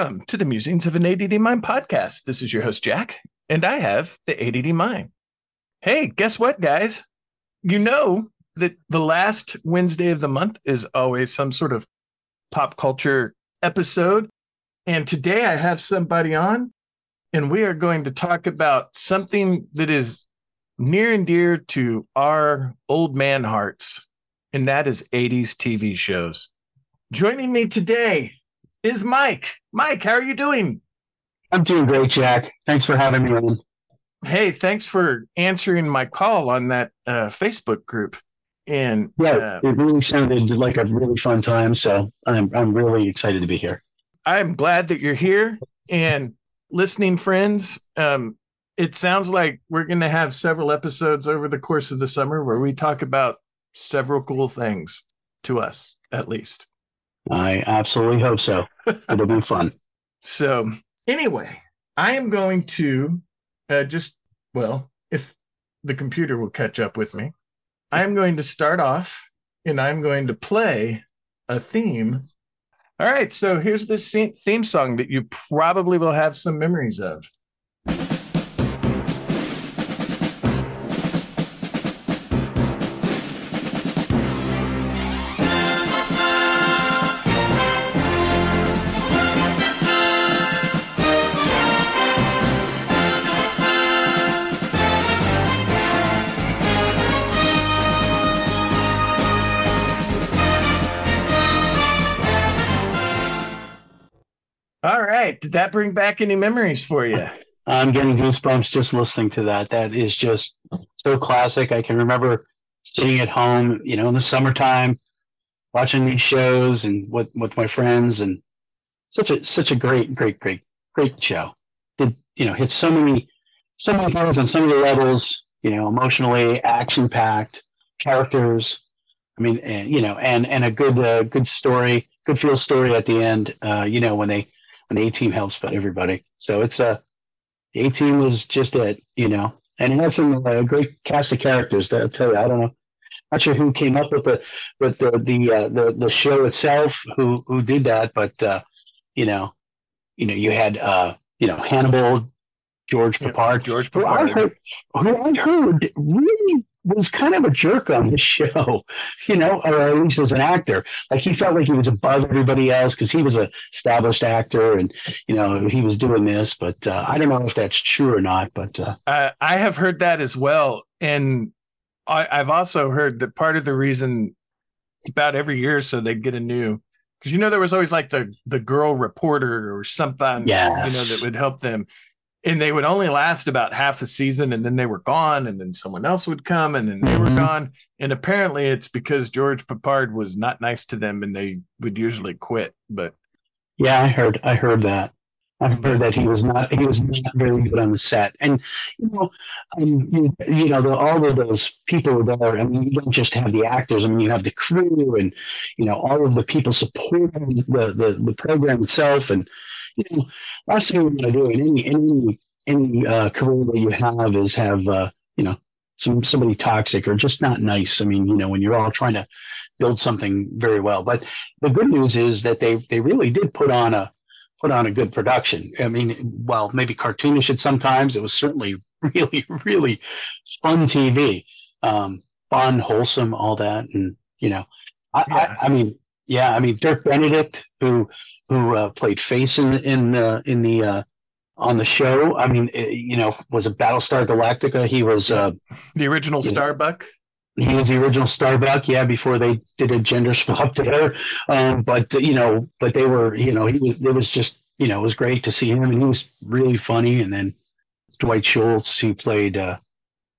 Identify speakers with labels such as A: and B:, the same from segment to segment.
A: Welcome to the Musings of an ADD Mind podcast. This is your host, Jack, and I have the ADD Mind. Hey, guess what, guys? You know that the last Wednesday of the month is always some sort of pop culture episode. And today I have somebody on, and we are going to talk about something that is near and dear to our old man hearts, and that is 80s TV shows. Joining me today is Mike. Mike, how are you doing?
B: I'm doing great, Jack. Thanks for having me on.
A: Hey, thanks for answering my call on that uh, Facebook group. And
B: yeah,
A: uh,
B: it really sounded like a really fun time. So I'm I'm really excited to be here.
A: I'm glad that you're here and listening, friends. Um, it sounds like we're going to have several episodes over the course of the summer where we talk about several cool things to us, at least.
B: I absolutely hope so. It'll be fun.
A: So, anyway, I am going to uh, just, well, if the computer will catch up with me, I am going to start off and I'm going to play a theme. All right, so here's this theme song that you probably will have some memories of. Did that bring back any memories for you?
B: I'm getting goosebumps just listening to that. That is just so classic. I can remember sitting at home, you know, in the summertime, watching these shows and with with my friends, and such a such a great, great, great, great show. Did you know hit so many so many things on so many levels, you know, emotionally, action packed, characters. I mean, and, you know, and and a good uh, good story, good feel story at the end. Uh, you know, when they and the A team helps everybody. So it's a uh, the A team was just it, you know, and it had some uh, great cast of characters. I'll tell you, I don't know, not sure who came up with the with the the uh, the the show itself, who who did that, but uh, you know, you know, you had uh, you know Hannibal, George Peppard,
A: George Peppard,
B: who I heard, who I heard really was kind of a jerk on the show, you know, or at least as an actor. Like he felt like he was above everybody else because he was a established actor and, you know, he was doing this. But uh, I don't know if that's true or not. But uh,
A: uh, I have heard that as well. And I, I've also heard that part of the reason about every year or so they'd get a new because you know there was always like the the girl reporter or something
B: yes.
A: you know that would help them and they would only last about half the season and then they were gone and then someone else would come and then they were mm-hmm. gone. And apparently it's because george peppard was not nice to them and they would usually quit but
B: yeah i heard i heard that. I heard that he was not he was not very good on the set. And you know um, you, you know the, all of those people there. I mean you don't just have the actors. I mean you have the crew and you know all of the people supporting the the, the program itself. And you know, last thing we want to do in any any any uh, career that you have is have uh, you know some somebody toxic or just not nice. I mean, you know, when you're all trying to build something very well. But the good news is that they they really did put on a put on a good production. I mean, while maybe cartoonish at sometimes, it was certainly really really fun TV, um, fun, wholesome, all that, and you know, I, yeah. I, I mean, yeah, I mean Dirk Benedict, who who uh, played Face in in the in the uh, on the show. I mean, it, you know, was a Battlestar Galactica. He was uh,
A: the original Starbuck.
B: Know, he was the original Starbuck, yeah. Before they did a gender swap there, um, but you know, but they were, you know, he was. It was just, you know, it was great to see him, and he was really funny. And then Dwight Schultz, who played, uh,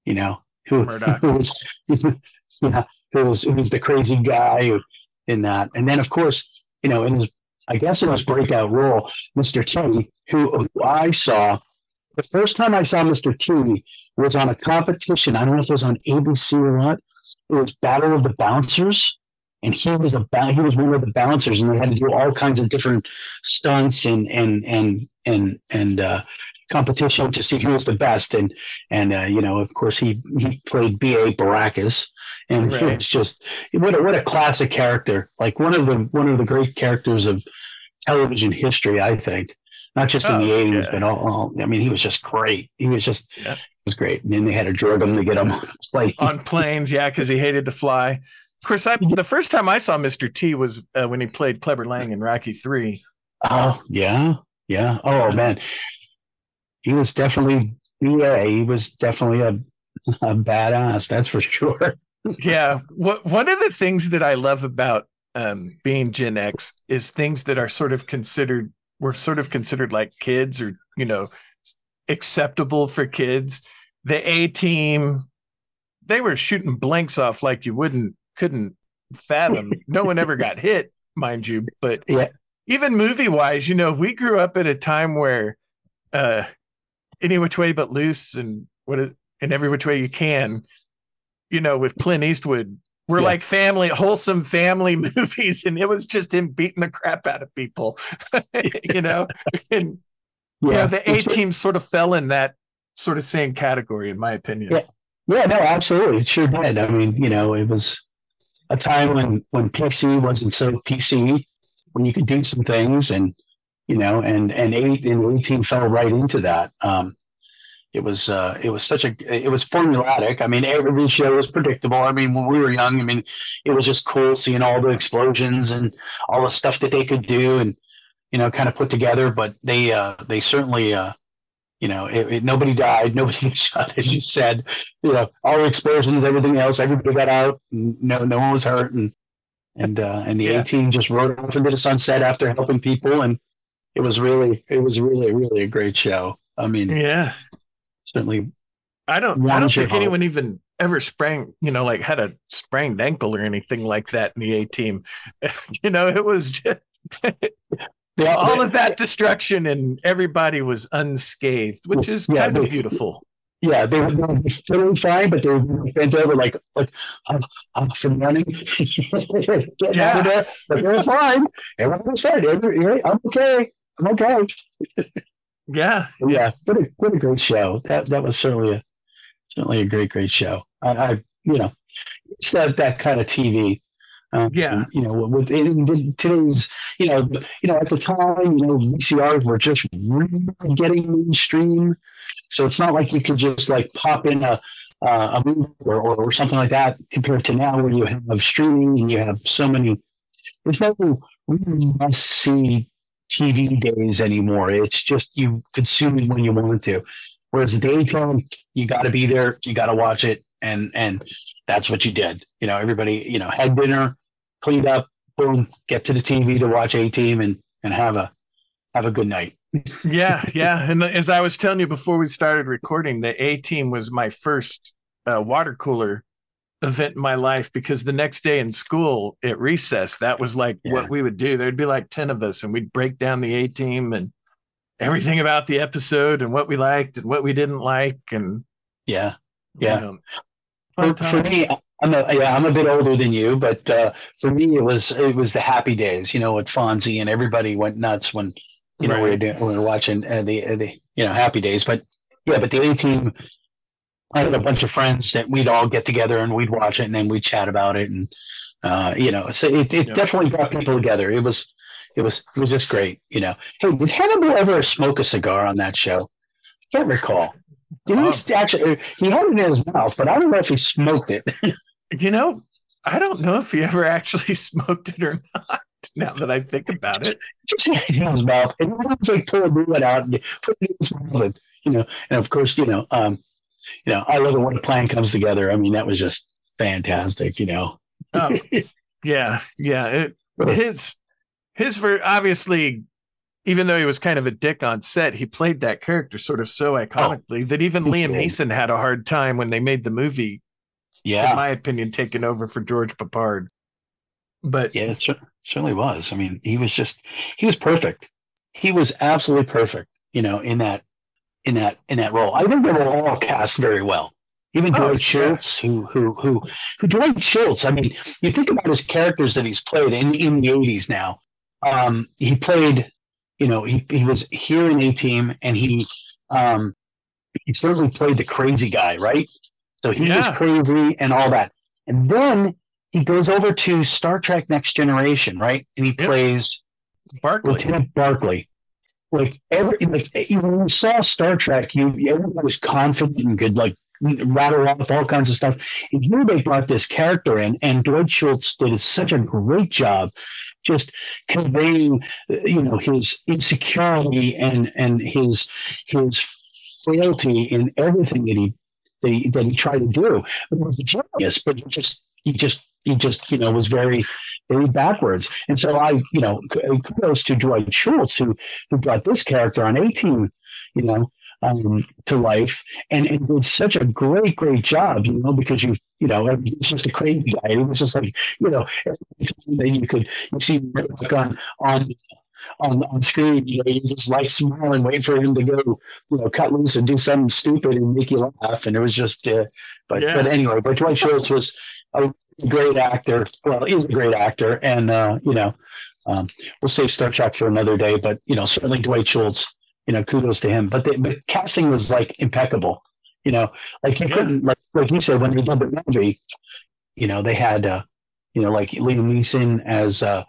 B: you know, who, who was, yeah, who was who was the crazy guy who, in that. And then, of course, you know, in his I guess in his breakout role, Mr. T, who, I saw the first time I saw Mr. T was on a competition. I don't know if it was on ABC or what. It was Battle of the Bouncers, and he was a he was one of the bouncers, and they had to do all kinds of different stunts and and and and and uh, competition to see who was the best. And and uh, you know, of course, he he played B.A. Baracus, and right. was just what a, what a classic character, like one of the one of the great characters of television history, I think not just in oh, the eighties, yeah. but all, all, I mean, he was just great. He was just yeah. was great. And then they had to drug him to get him on plane.
A: on planes, yeah, because he hated to fly. Of course, I, the first time I saw Mr. T was uh, when he played Clubber Lang in Rocky Three.
B: Oh yeah, yeah. Oh man, he was definitely yeah, he was definitely a, a badass. That's for sure.
A: Yeah, what one of the things that I love about um, being Gen X is things that are sort of considered were sort of considered like kids or you know acceptable for kids. The a team they were shooting blanks off like you wouldn't couldn't fathom. No one ever got hit mind you but yeah. even movie wise you know we grew up at a time where uh any which way but loose and what and every which way you can you know with clint eastwood we're yeah. like family, wholesome family movies, and it was just him beating the crap out of people, you know. And yeah, yeah the A team sort of fell in that sort of same category, in my opinion.
B: Yeah, yeah, no, absolutely, it sure did. I mean, you know, it was a time when when PC wasn't so PC, when you could do some things, and you know, and and eight and A team fell right into that. Um, it was uh, it was such a it was formulatic. I mean, every show was predictable. I mean, when we were young, I mean, it was just cool seeing all the explosions and all the stuff that they could do, and you know, kind of put together. But they uh, they certainly uh, you know, it, it, nobody died, nobody got shot, as you said. You know, all the explosions, everything else, everybody got out, no no one was hurt, and and uh, and the yeah. A team just rode off into the sunset after helping people, and it was really it was really really a great show. I mean,
A: yeah,
B: certainly.
A: I don't. I don't think anyone even ever sprang, you know, like had a sprained ankle or anything like that in the A team. you know, it was just yeah, all they, of that destruction and everybody was unscathed, which is yeah, kind they, of beautiful.
B: Yeah, they were, they were feeling fine, but they were bent over like like I'm, I'm from running, getting yeah. out of there, but they were fine. Everyone was fine. I'm okay. I'm okay.
A: Yeah,
B: yeah. What a what a great show. That that was certainly a certainly a great great show. I, I you know it's that that kind of TV.
A: Um, yeah,
B: you know, with today's, you know, you know, at the time, you know, VCRs were just really getting mainstream, so it's not like you could just like pop in a uh, a movie or, or, or something like that compared to now where you have streaming and you have so many. There's no really must see TV days anymore. It's just you consume it when you want to. Whereas the daytime, you got to be there, you got to watch it, and and that's what you did. You know, everybody, you know, had dinner, cleaned up, boom, get to the TV to watch A Team, and and have a have a good night.
A: yeah, yeah. And as I was telling you before we started recording, the A Team was my first uh, water cooler event in my life because the next day in school at recess, that was like yeah. what we would do. There'd be like 10 of us and we'd break down the A team and everything about the episode and what we liked and what we didn't like. And
B: yeah, yeah. You know, for, for, me, I'm a, yeah, I'm a bit older than you, but uh, for me, it was, it was the happy days, you know, at Fonzie and everybody went nuts when, you know, right. we were doing, we were watching uh, the, uh, the, you know, happy days, but yeah, but the A team, I had a bunch of friends that we'd all get together and we'd watch it and then we'd chat about it and uh, you know, so it, it yeah. definitely brought people together. It was it was it was just great, you know. Hey, did Hannibal ever smoke a cigar on that show? I can't recall. Did um, he actually? He had it in his mouth, but I don't know if he smoked it.
A: you know, I don't know if he ever actually smoked it or not. Now that I think about it,
B: just in his mouth, and he was like pull a bullet out and put it in his mouth, and, you know. And of course, you know, um, you know, I love it when a plan comes together. I mean, that was just fantastic, you know.
A: oh, yeah, yeah. It, his his for obviously, even though he was kind of a dick on set, he played that character sort of so iconically oh, that even Liam did. Neeson had a hard time when they made the movie. Yeah, in my opinion, taking over for George Peppard. But
B: yeah, it cer- certainly was. I mean, he was just he was perfect. He was absolutely perfect. You know, in that in that in that role. I think they were all cast very well. Even
A: Oh,
B: Dwight
A: yeah.
B: Schultz, who who who who Dwight Schultz. I mean, you think about his characters that he's played in in the eighties now. Um, he played, you know, he he was here in A Team, and he um he certainly played the crazy guy, right? So he
A: Yeah.
B: was crazy and all that. And then he goes over to Star Trek Next Generation, right? And he
A: Yep.
B: plays
A: Barclay.
B: Lieutenant Barclay. Like every like when you saw Star Trek, you everyone was confident and could like rattle off all kinds of stuff. And here they brought this character in, and Dwight Schultz did such a great job, just conveying, you know, his insecurity and and his his frailty in everything that he that he, that he tried to do. But he was a genius, but he just he just he just you know was very very backwards. And so I you know kudos to Dwight Schultz who who brought this character on 18, you know. Um, to life and, and did such a great, great job, you know, because you, you know, was just a crazy guy. It was just like, you know, every time that you could, you see Murdock on, on, on, on screen, you know, you just like smile and wait for him to go, you know, cut loose and do something stupid and make you laugh. And it was just, uh, but,
A: Yeah.
B: but anyway, but Dwight Schultz was a great actor. Well, he was a great actor. And, uh, you know, um, we'll save Star Trek for another day, but, you know, certainly Dwight Schultz, you know, kudos to him. But the but casting was like impeccable. You know, like you
A: Yeah.
B: couldn't like like you said when they did the movie, you know, they had uh, you know, like Liam Neeson as uh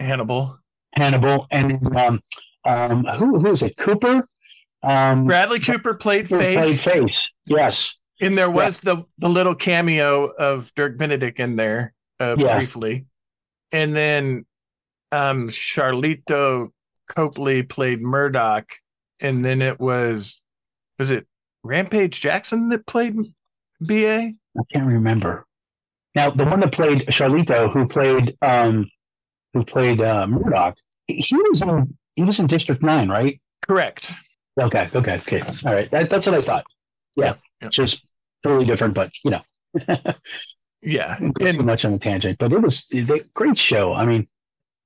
A: Hannibal.
B: Hannibal and um um who who is it? Cooper? Um
A: Bradley Cooper played
B: played
A: face.
B: face. Yes.
A: And there was the the little cameo of Dirk Benedict in there uh,
B: Yeah.
A: briefly, and then um, Sharlto Copley played Murdock, and then it was was it Rampage Jackson that played BA?
B: I can't remember. Now the one that played Sharlto, who played um who played uh Murdock, he was in he was in District Nine, right?
A: Correct.
B: Okay, okay, okay. All right. That, that's what I thought. Yeah.
A: Yeah.
B: It's just totally different, but you know,
A: Yeah,
B: not too much on the tangent. But it was they, great show. I mean,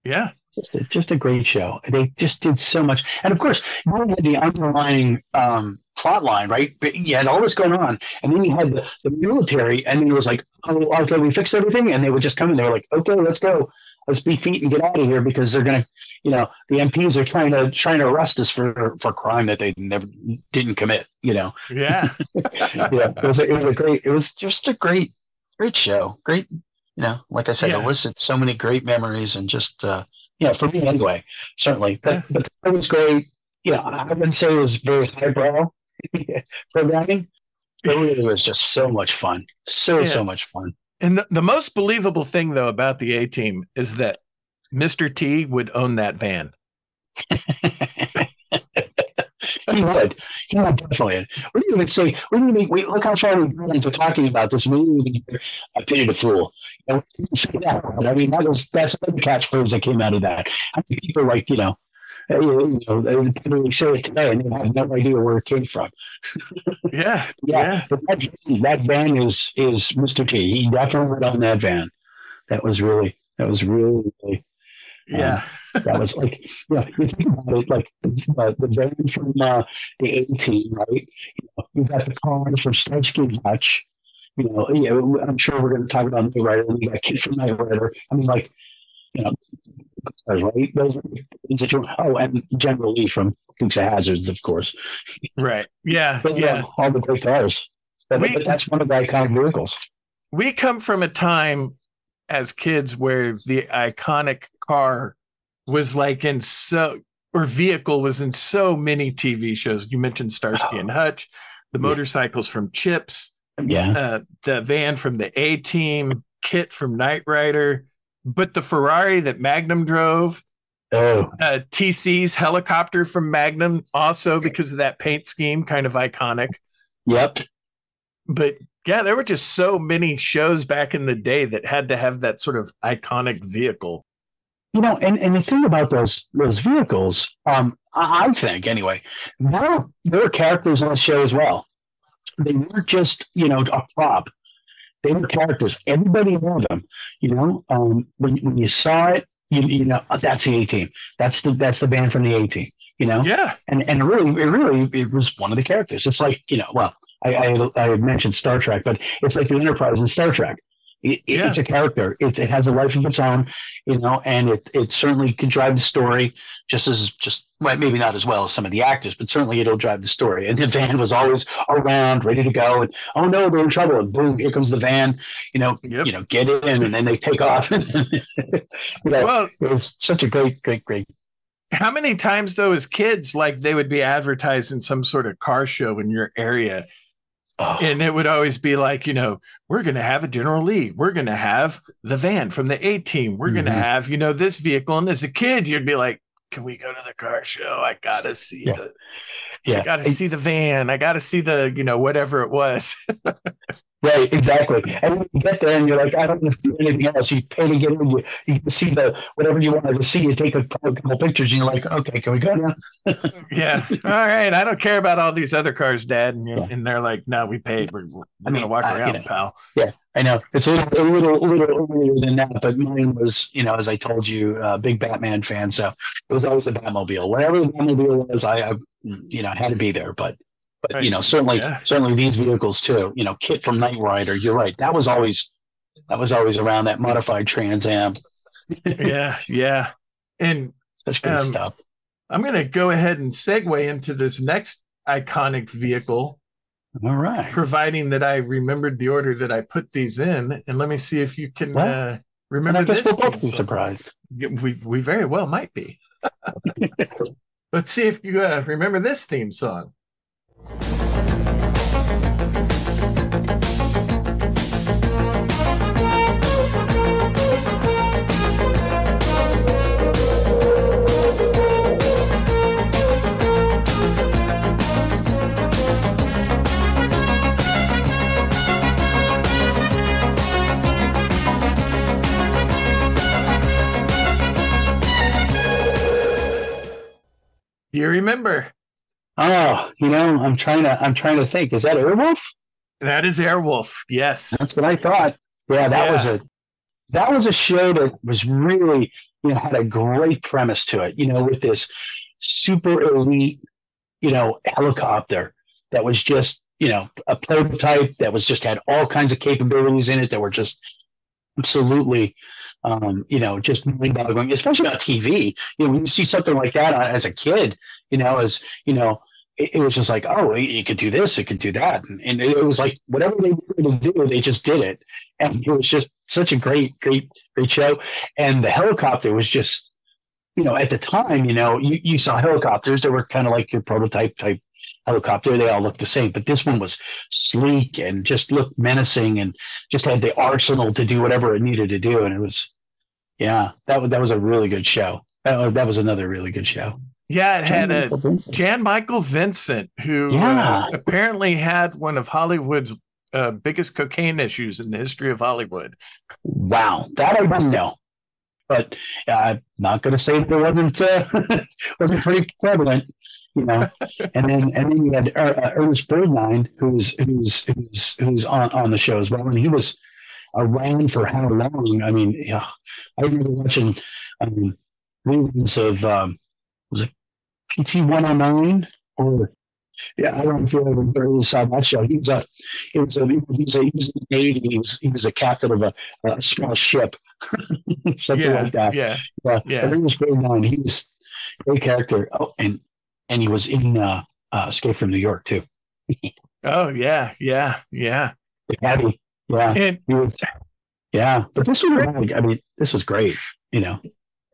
A: yeah,
B: just a, just a great show. They just did so much, and of course, you had the underlying um, plot line, right? But you had all this going on, and then you had the, the military, and then it was like, oh, okay, we fixed everything, and they would just come in. They were like, okay, let's go, let's beat feet and get out of here because they're gonna, you know, the MPs are trying to trying to arrest us for for crime that they never didn't commit. You know,
A: yeah,
B: yeah, it was, a, it was a great. It was just a great, great show. Great, you know, like I said,
A: Yeah.
B: it elicited so many great memories and just, uh, you know, for me anyway, certainly. But
A: Yeah.
B: but it was great. You know, I wouldn't say it was very highbrow programming. It really was just so much fun. So
A: Yeah.
B: so much fun.
A: And the, the most believable thing though about the A Team is that Mr. T would own that van.
B: he would. He would definitely. We didn't even say. We didn't even. Look how far we went into talking about this. We even "I pity the fool." You didn't say that. But I mean, that was that's another catchphrase that came out of that. I think people like you know, Uh, you know, uh, they would probably say it today and they have no idea where it came from.
A: Yeah,
B: Yeah,
A: Yeah.
B: but that, that van is is Mr. T. He definitely went on that van. That was really that was really, really um,
A: yeah,
B: that was like, you know, you think about it, like the, the van from uh, the A team, right? You know, you got the car from Starsky Hutch. You know, yeah, I'm sure we're going to talk about Rider. and You got KITT from Knight Rider. I mean, like, you know, cars, right? Those are things that you. Oh, and General Lee from Dukes of Hazards, of course.
A: right. Yeah,
B: But
A: yeah.
B: yeah, all the great cars. But,
A: We-
B: but that's one of the iconic vehicles.
A: we come from a time as kids where the iconic car was like in so or vehicle was in so many TV shows. You mentioned Starsky and Hutch, the
B: Yeah.
A: motorcycles from Chips,
B: Yeah,
A: uh, the van from the A Team, KITT from Knight Rider, but the Ferrari that Magnum drove,
B: oh,
A: uh, TC's helicopter from Magnum, also because of that paint scheme, kind of iconic.
B: yep.
A: but yeah, there were just so many shows back in the day that had to have that sort of iconic vehicle.
B: You know, and, and the thing about those those vehicles, um, I, I think anyway, there were, there were characters on the show as well. They weren't just you know a prop. They were characters. Everybody knew them. You know, um, when when you saw it, you you know oh, that's the A team. That's the that's the band from the A team. You know,
A: Yeah.
B: and and really, it really, it was one of the characters. It's like you know, well, I I, I had mentioned Star Trek, but it's like the Enterprise in Star Trek. It,
A: Yeah.
B: It's a character. It, it has a life of its own, you know, and it it certainly can drive the story just as just well, maybe not as well as some of the actors, but certainly it'll drive the story. And the van was always around, ready to go. And oh no, they're in trouble! And boom, here comes the van. You know,
A: Yep.
B: you know, get in, and then they take off. you know,
A: Well,
B: it was such a great, great, great.
A: how many times though, as kids, like they would be advertising some sort of car show in your area,
B: Oh,
A: and it would always be like, you know, we're going to have a General Lee, we're going to have the van from the A team, we're going to
B: mm-hmm.
A: have, you know, this vehicle. And as a kid, you'd be like, can we go to the car show? I gotta see
B: Yeah.
A: the,
B: yeah,
A: I gotta see the van. I gotta see the, you know, whatever it was.
B: Right, exactly. And when you get there and you're like, I don't want to do anything else. You pay to get in, you, you can see the whatever you wanted to see. You take a couple pictures and you're like, okay, can we go now?
A: yeah. All right. I don't care about all these other cars, Dad. And,
B: Yeah.
A: and they're like, no, we paid. We're, we're
B: I
A: gonna
B: mean,
A: walk
B: uh, you
A: around,
B: know,
A: pal.
B: Yeah, I know it's a little, a little, a little earlier than that, but mine was, you know, as I told you, a big Batman fan. So it was always the Batmobile. Wherever the Batmobile was, I, I you know, had to be there. But, but
A: Right.
B: you know, certainly,
A: Yeah.
B: certainly these vehicles too. You know, KITT from Knight Rider. You're right. That was always, that was always around that modified Trans Am.
A: yeah. Yeah. And
B: Such good
A: Um,
B: stuff.
A: I'm going to go ahead and segue into this next iconic vehicle,
B: All right.
A: providing that I remembered the order that I put these in. And let me see if you can
B: Well,
A: uh, remember
B: I guess
A: this.
B: we'll both be surprised.
A: We, we very well might be. Let's see if you uh, remember this theme song. You remember?
B: Oh, you know, I'm trying to I'm trying to think. Is that Airwolf?
A: That is Airwolf. Yes.
B: That's what I thought. Yeah, that was
A: Yeah.
B: a that was a show that was really, you know, had a great premise to it, you know, with this super elite, you know, helicopter that was just, you know, a prototype that was just had all kinds of capabilities in it that were just absolutely um, you know, just mind-boggling, especially on TV. You know, when you see something like that uh, as a kid, you know, as you know, it, it was just like, oh, you could do this, it could do that, and, and it was like whatever they wanted to do, they just did it, and it was just such a great, great, great show. And the helicopter was just, you know, at the time, you know, you, you saw helicopters that were kind of like your prototype type helicopter. They all looked the same, but this one was sleek and just looked menacing and just had the arsenal to do whatever it needed to do. And it was, yeah, that was that was a really good show. That was, that was another really good show.
A: Yeah, it had a
B: Michael Vincent.
A: Jan Michael Vincent, who
B: Yeah.
A: uh, apparently had one of Hollywood's uh, biggest cocaine issues in the history of Hollywood.
B: Wow, that I didn't know. But uh, I'm not going to say that it wasn't uh, wasn't pretty prevalent, you know. and then and then you had er, uh, Ernest Borgnine, who's who's who's who's on on the show as well, and he was around for how long? I mean, yeah, I remember watching um, reruns of um, was it PT one hundred nine or yeah, I don't if you ever really saw that show. He was a, he was a, he was a, he was in the Navy. He was, he was a captain of a, a small ship, something
A: yeah,
B: like that.
A: yeah,
B: Yeah,
A: yeah.
B: But he was great. He was great character. Oh, and and he was in uh, uh, Escape from New York too.
A: Oh, yeah, yeah, yeah.
B: Heavy, yeah,
A: And
B: he was. Yeah, but this was I mean, this was great. You know,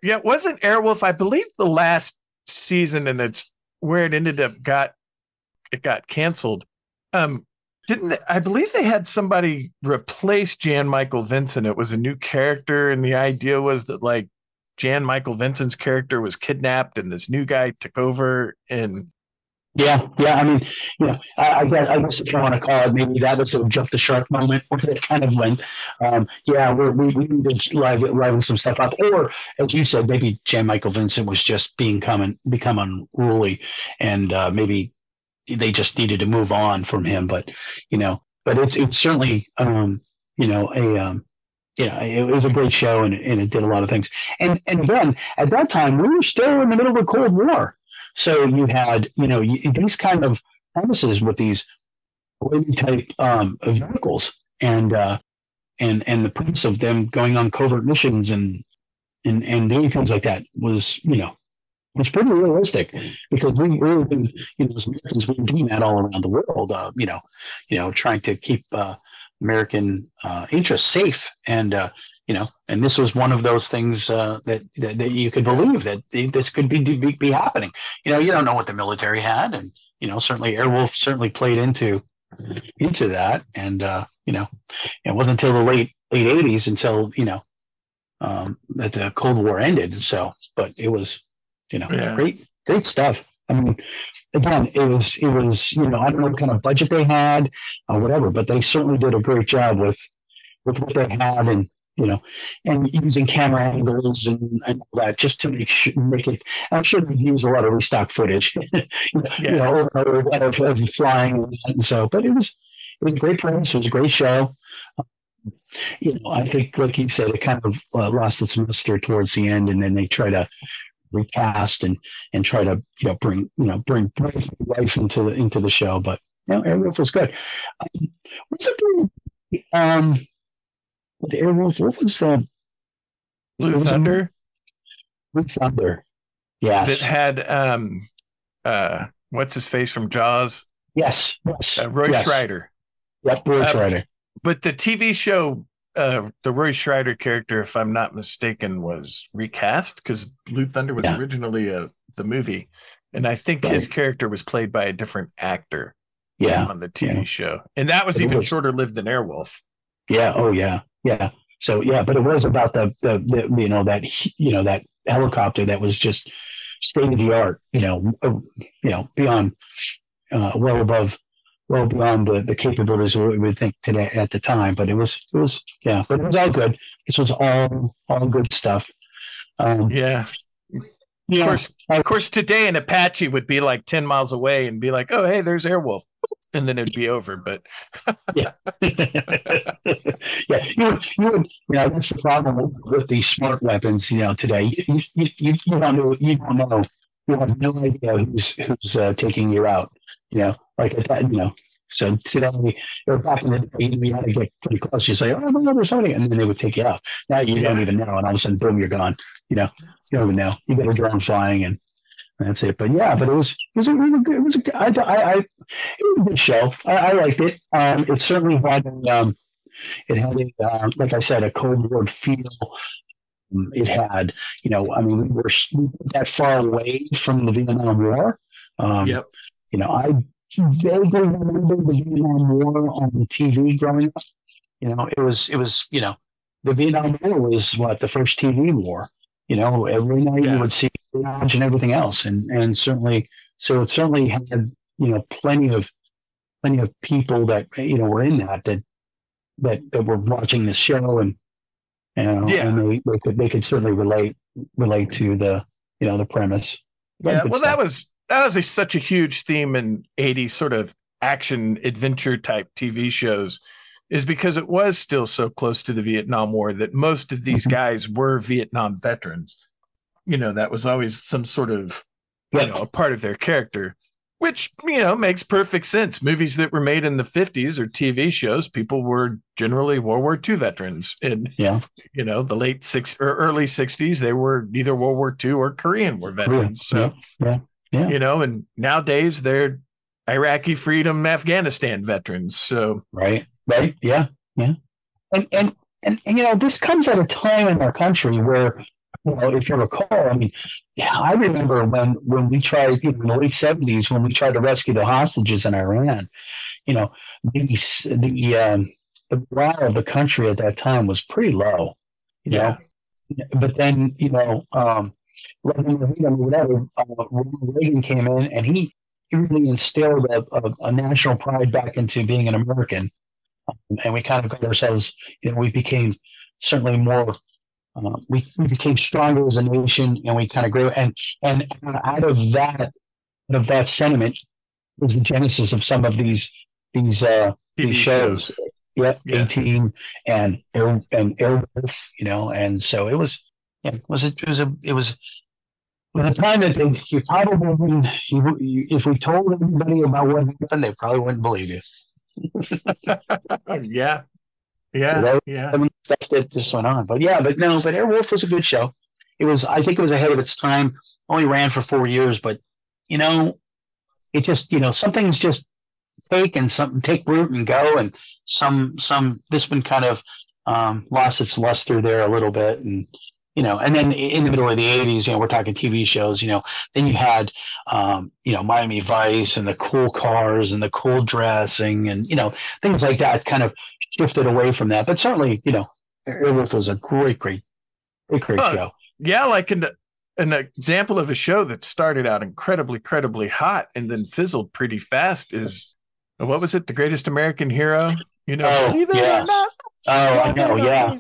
A: yeah, it wasn't Airwolf. I believe the last season, and it's where it ended up got it got canceled. Um, didn't they, I believe they had somebody replace Jan Michael Vincent? It was a new character, and the idea was that like Jan Michael Vincent's character was kidnapped, and this new guy took over. And
B: Yeah, yeah. I mean, you know, I, I guess I guess if you want to call it, maybe that was the jump the shark moment where it kind of went. Um, yeah, we're, we we need to live liven some stuff up, or as you said, maybe Jan Michael Vincent was just being come become unruly, and uh, maybe they just needed to move on from him. But you know, but it's it's certainly um, you know, a um, know, it was a great show and, and it did a lot of things. And and again, at that time, we were still in the middle of the Cold War, so you had you know these kind of premises with these type um, vehicles and uh, and and the premise of them going on covert missions and and and doing things like that was you know was pretty realistic because we really been you know as Americans we've been doing that all around the world uh, you know you know trying to keep uh, American uh, interests safe. And uh, you know and this was one of those things uh, that, that, that you could believe that this could be, be be happening. You know you don't know what the military had. And you know certainly Airwolf certainly played into into that. And uh, you know it wasn't until the late late 80s until you know um, that the Cold War ended. So but it was you know yeah. great great stuff. I mean, again, it was it was you know I don't know what kind of budget they had or whatever, but they certainly did a great job with with what they had and you know and using camera angles and, and all that just to make sure make it. I'm sure they use a lot of restock footage, you know, of, of flying and so. But it was it was a great premise. It was a great show. you know, I think, like you said, it kind of uh, lost its luster towards the end, and then they try to recast and and try to you know bring you know bring, bring life into the into the show. But you know, Airwolf was good. Um, what's the um the Airwolf? What was the
A: Blue Thunder?
B: Blue Thunder. Yes.
A: That had um uh what's his face from Jaws?
B: Yes. Yes.
A: Uh, Roy
B: yes.
A: Scheider.
B: Yep, Roy uh, Scheider.
A: But the TV show uh, the Roy Scheider character, if I'm not mistaken, was recast because Blue Thunder was yeah. originally a the movie, and I think right. his character was played by a different actor.
B: Yeah,
A: on the TV yeah. show, and that was it even was, shorter lived than Airwolf.
B: Yeah. Oh yeah. Yeah. So yeah, but it was about the, the the you know that you know that helicopter that was just state of the art. You know, uh, you know beyond uh, well above well beyond the, the capabilities we would think today at the time. But it was it was yeah, but it was all good. This was all all good stuff.
A: Um, yeah. Yeah. Of course, of course, today an Apache would be like 10 miles away and be like, oh, hey, there's Airwolf. And then it'd be over. But
B: yeah. yeah. You, you, you know, that's the problem with, with these smart weapons, you know, today. You, you, you, you don't know, you don't know, you have no idea who's, who's uh, taking you out, you know, like, you know, so today, or back in the day, we had to get pretty close. You say, "Oh, no, there's somebody," and then they would take you off. Now you yeah. don't even know, and all of a sudden, boom, you're gone. You know, you don't even know. You got a drone flying, and that's it. But yeah, but it was it was a really good. It was a I I, I it was a good show. I, I liked it. Um, it certainly had um, it had a, uh, like I said, a Cold War feel. Um, it had, you know, I mean, we were that far away from the Vietnam War. Um,
A: yep.
B: You know, I vaguely remember the Vietnam War on TV growing up. You know, it was it was you know the Vietnam War was what the first TV war. You know, every night yeah. you would see Dodge and everything else, and and certainly so it certainly had you know plenty of plenty of people that you know were in that that that, that were watching the show and you know yeah. and they, they could they could certainly relate relate to the you know the premise.
A: Yeah, well, stuff. that was that was a, such a huge theme in 80s sort of action adventure type TV shows is because it was still so close to the Vietnam War that most of these mm-hmm. guys were Vietnam veterans. You know, that was always some sort of, you know, a part of their character, which, you know, makes perfect sense. Movies that were made in the 50s or TV shows, people were generally World War II veterans. And,
B: yeah.
A: you know, the late six or early 60s, they were either World War II or Korean War veterans.
B: Yeah. So, yeah. yeah.
A: Yeah. You know, and nowadays they're Iraqi freedom Afghanistan veterans. So
B: Right. Right. Yeah. Yeah. And and and, and you know, this comes at a time in our country where you know, if you recall, I mean, yeah, I remember when when we tried in the late seventies when we tried to rescue the hostages in Iran. You know, the the um, the morale of the country at that time was pretty low. You yeah. know, but then you know, um, whatever, uh, Reagan came in and he, he really instilled a, a, a national pride back into being an American. Um, and we kind of got ourselves, you know, we became certainly more, uh, we, we became stronger as a nation and we kind of grew. And, and out of that, out of that sentiment was the genesis of some of these, these, uh, these shows. shows. Yep,
A: Yeah.
B: A Team and Air and Airwolf, you know, and so it was. Yeah, it was it was a it was. At the time that they, you probably wouldn't, you, you, if we told everybody about what happened, they probably wouldn't believe you.
A: yeah. Yeah.
B: Right.
A: Yeah.
B: I mean, stuff that just went on. But yeah, but no, but Airwolf was a good show. It was, I think it was ahead of its time. Only ran for four years, but you know, it just, you know, something's just take and some take root and go, and some, some, this one kind of um, lost its luster there a little bit, and you know, and then in the middle of the '80s, you know, we're talking TV shows. You know, then you had, um, you know, Miami Vice and the cool cars and the cool dressing, and you know, things like that kind of shifted away from that. But certainly, you know, Airwolf was a great, great, great, great
A: Oh,
B: show.
A: Yeah. Like an, an example of a show that started out incredibly, incredibly hot and then fizzled pretty fast is what was it? The greatest American hero? You know,
B: Oh,
A: believe it or
B: yes. Oh, I know, yeah,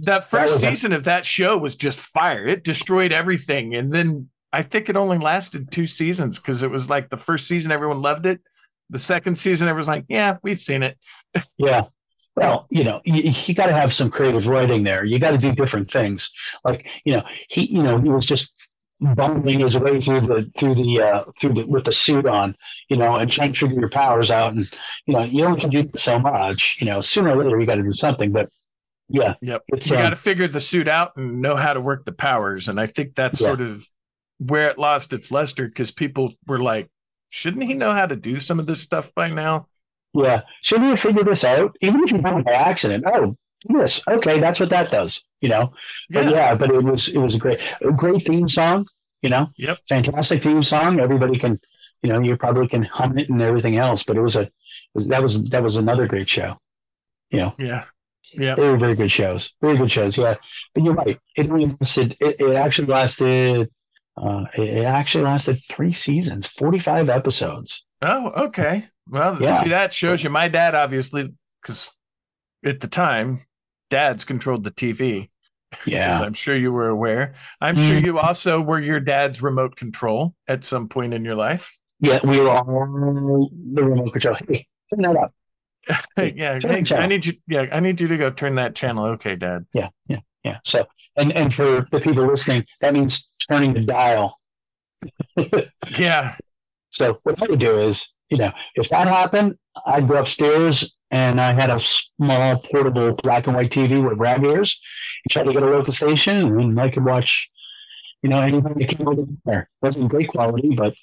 A: That first
B: a-
A: season of that show was just fire. It destroyed everything. And then I think it only lasted two seasons because it was like the first season, everyone loved it. The second season, everyone's like, yeah, we've seen it.
B: yeah. Well, you know, you, you got to have some creative writing there. You got to do different things. Like, you know, he, you know, he was just bumbling his way through the through the uh through the with the suit on, you know, and trying to figure your powers out. And you know, you only can do so much. You know, sooner or later you got to do something. But yeah,
A: Yep.
B: it's
A: You
B: um,
A: got to figure the suit out and know how to work the powers. And I think that's
B: Yeah.
A: sort of where it lost its luster because people were like, shouldn't he know how to do some of this stuff by now?
B: Yeah. Shouldn't you figure this out? Even if you done it by accident. Oh, this. Okay, that's what that does. You know. Yeah. But yeah, but it was it was a great a great theme song. You know.
A: Yep.
B: Fantastic theme song. Everybody can, you know, you probably can hum it and everything else. But it was a that was that was another great show. You know,
A: Yeah. Yeah.
B: they were very good shows. Very good shows. Yeah. But you're right. It lasted. It, it actually lasted. Uh, it actually lasted three seasons, forty-five episodes.
A: Oh, okay. Well,
B: Yeah.
A: see, that shows you my dad, obviously, because at the time, dads controlled the TV.
B: Yeah.
A: I'm sure you were aware. I'm sure
B: Mm.
A: you also were your dad's remote control at some point in your life.
B: Yeah, we were all the remote control. Hey, turn that up.
A: Yeah,
B: channel.
A: I need you. Yeah, I need you to go turn that channel. Okay, Dad.
B: Yeah, yeah, yeah. So, and and for the people listening, that means turning the dial.
A: Yeah,
B: So what I would do is, you know, if that happened, I'd go upstairs and I had a small portable black and white TV with grab ears and try to get a local station and I could watch, you know, anything that came over there. It wasn't great quality, but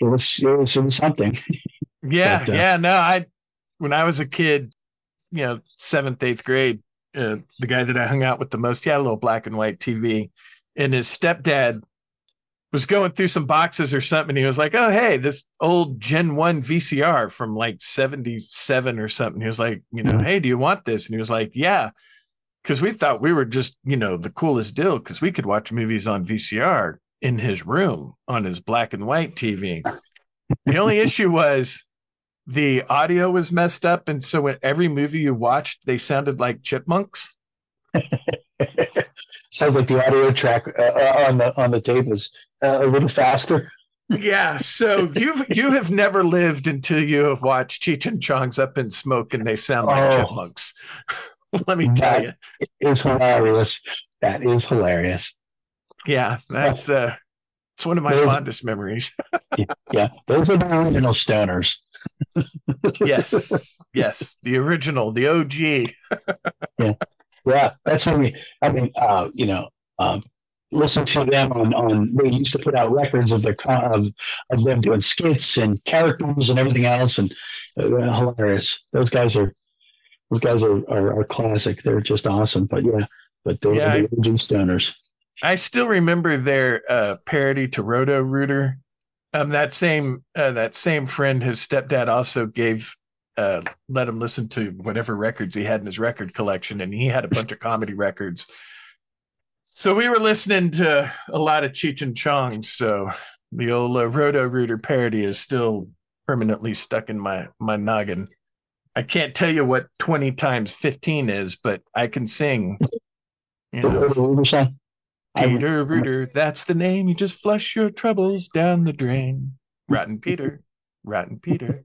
B: it was it was, it was something.
A: yeah,
B: But, uh,
A: yeah. No, I when I was a kid, you know, seventh, eighth grade, uh, the guy that I hung out with the most, he had a little black and white TV, and his stepdad was going through some boxes or something. And he was like, "Oh, hey, this old Gen One VCR from like '77 or something." He was like, "You know,
B: Mhm.
A: hey, do you want this?" And he was like, "Yeah." Because we thought we were just, you know, the coolest deal because we could watch movies on VCR in his room on his black and white TV. The only issue was the audio was messed up. And so when every movie you watched, they sounded like chipmunks.
B: Sounds like the audio track uh, uh, on the on the tape was uh, a little faster.
A: Yeah. So you've you have never lived until you have watched Cheech and Chong's Up in Smoke and they sound like
B: Oh.
A: chipmunks. Let me tell you.
B: It is hilarious. That is hilarious.
A: Yeah, that's uh it's one of my
B: Those-
A: fondest memories.
B: Yeah, those are the original stoners.
A: Yes. Yes. The original, the OG.
B: Yeah, yeah, that's when we. I mean, uh, you know, um, listen to them on on. They used to put out records of their of of them doing skits and characters and everything else, and uh, hilarious. Those guys are those guys are, are are classic. They're just awesome. But yeah, but they're
A: Yeah, I-
B: the OG stoners.
A: I still remember their uh, parody to Roto Rooter. Um, that same uh, that same friend, his stepdad also gave uh, let him listen to whatever records he had in his record collection, and he had a bunch of comedy records. So we were listening to a lot of Cheech and Chong. So the old uh, Roto Rooter parody is still permanently stuck in my my noggin. I can't tell you what twenty times fifteen is, but I can sing. You know.
B: Roto Rooter song. I-
A: Peter Rooter, that's the name. You just flush your troubles down the drain. Rotten Peter, Rotten Peter.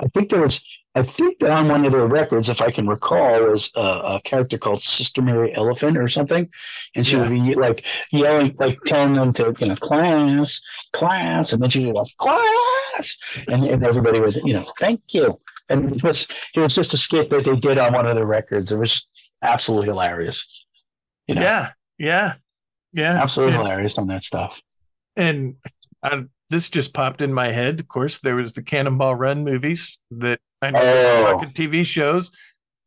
C: I think there was, I think that on one of their records, if I can recall, was a, a character called Sister Mary Elephant or something, and she
A: Yeah.
C: would be like yelling, like telling them to, you know, class, class, and then she would go class, and, and everybody would, you know, thank you. And it was it was just a skit that they did on one of their records. It was absolutely hilarious. You know,
A: Yeah, yeah, yeah.
C: absolutely
A: And,
C: hilarious on that stuff.
A: and I, this just popped in my head. Of course, there was the Cannonball Run movies that I know
C: Oh.
A: TV shows.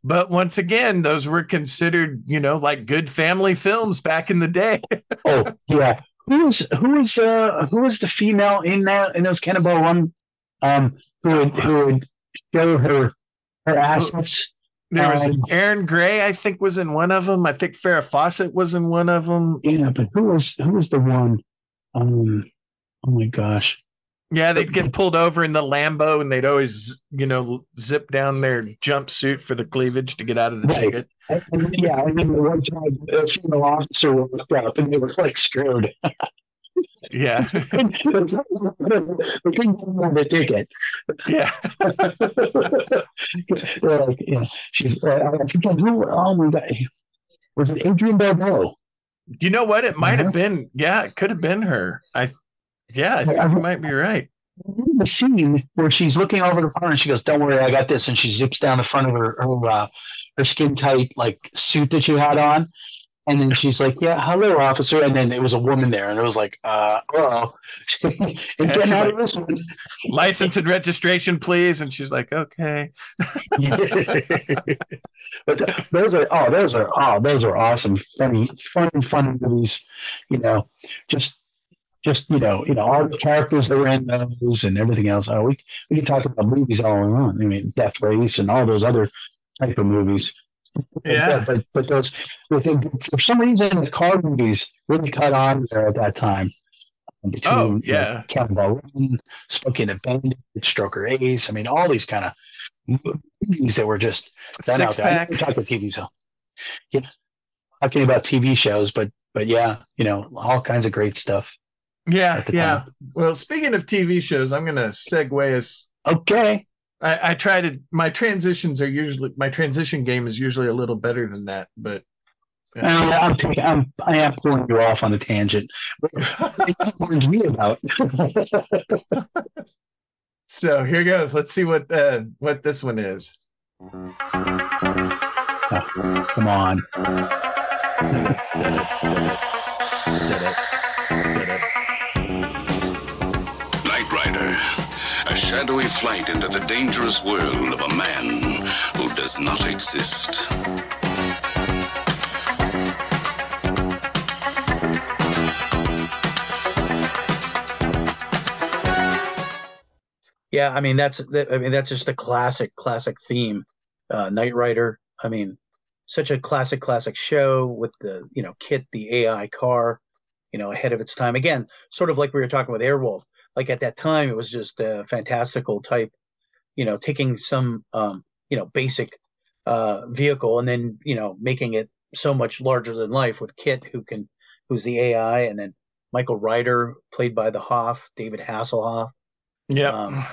A: But once again, those were considered, you know, like good family films back in the day.
C: Oh yeah, who was who was uh who was the female in that in those Cannonball Run, um, who would who would show her her assets?
A: There was
C: Um,
A: Aaron Gray, I think, was in one of them. I think Farrah Fawcett was in one of them.
C: Yeah, but who was who was the one? Um, oh my gosh,
A: Yeah, they'd get pulled over in the Lambo, and they'd always, you know, zip down their jumpsuit for the cleavage to get out of the
C: Right.
A: ticket.
C: And- and yeah, I remember one time a female officer walked up and they were like screwed.
A: Yeah,
C: they couldn't get the ticket.
A: yeah.
C: They're yeah, she's. Uh, I forget who. My god, was it Adrienne Barbeau?
A: You know what? It might have
C: Uh-huh.
A: been. Yeah, it could have been her. I. Yeah, I think
C: I-
A: you might be right.
C: the scene where she's looking over the front and she goes, "Don't worry, I got this," and she zips down the front of her her, uh, her skin tight like suit that she had on, and then she's like, "Yeah, hello, officer," and then there was a woman there, and it was like, "Uh, oh, and
A: Yeah,
C: out
A: like-
C: of this one."
A: License and registration, please. And she's like, okay.
C: but those are oh, those are oh, those are awesome, funny, fun, fun movies. You know, just just you know, you know, all the characters that were in those and everything else. Oh, we we can talk about movies all along. I mean, Death Race and all those other type of movies.
A: Yeah.
C: but but those for some reason the car movies really caught on there at that time. Um, between,
A: Oh,
C: you know,
A: yeah.
C: Cannonball Run, Smokey and the Bandit, Stroker Ace. I mean, all these kind of movies that were just done out
A: Six
C: there.
A: Pack.
C: never talk about TV, so yeah, talking about TV shows, but but yeah, you know, all kinds of great stuff.
A: Yeah, yeah.
C: time.
A: Well, speaking of TV shows, I'm going to segue as
C: Okay,
A: I, I try to. My transitions are usually my transition game is usually a little better than that, but
C: Uh, I'm taking, I'm I am pulling you off on the tangent. What you warned me about.
A: so here goes. Let's see what uh, what this one is.
C: Come on.
D: A shadowy flight into the dangerous world of a man who does not exist.
B: Yeah, I mean that's I mean that's just a classic classic theme. Uh Knight Rider, I mean such a classic classic show with the, you know, KITT the AI car, you know, ahead of its time. Again, sort of like we were talking with Airwolf. Like at that time it was just a fantastical type, you know, taking some um, you know, basic uh vehicle and then, you know, making it so much larger than life with KITT who can who's the AI and then Michael Ryder played by the Hoff, David Hasselhoff.
A: Yeah,
B: Um,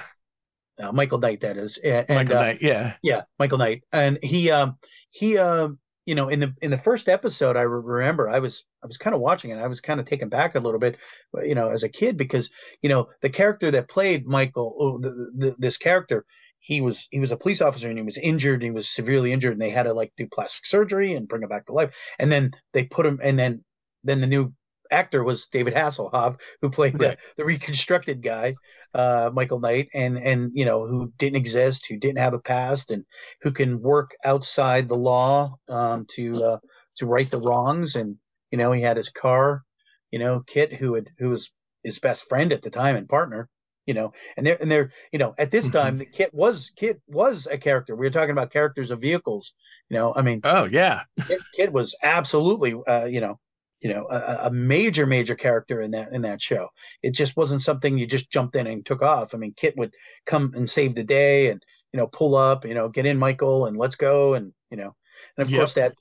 B: uh, Michael Knight, that is, and
A: Michael
B: uh,
A: Knight. Yeah,
B: yeah, Michael Knight, and he, um, he, um, you know, in the in the first episode, I re- remember I was I was kind of watching it, I was kind of taken back a little bit, you know, as a kid because you know the character that played Michael, oh, the, the, this character, he was he was a police officer and he was injured, he was severely injured, and they had to like do plastic surgery and bring him back to life, and then they put him, and then then the new actor was David Hasselhoff, who played
A: Right.
B: the, the reconstructed guy, uh, Michael Knight, and and you know who didn't exist, who didn't have a past, and who can work outside the law um, to uh, to right the wrongs. And you know he had his car, you know, KITT, who had who was his best friend at the time and partner. You know, and they're and they're you know at this time the KITT was KITT was a character. We were talking about characters of vehicles. You know, I mean,
A: Oh yeah,
B: KITT, KITT was absolutely, uh, you know, you know, a, a major, major character in that in that show. It just wasn't something you just jumped in and took off. I mean, KITT would come and save the day, and you know, pull up, you know, get in, Michael, and let's go, and you know, and of
A: Yep.
B: course that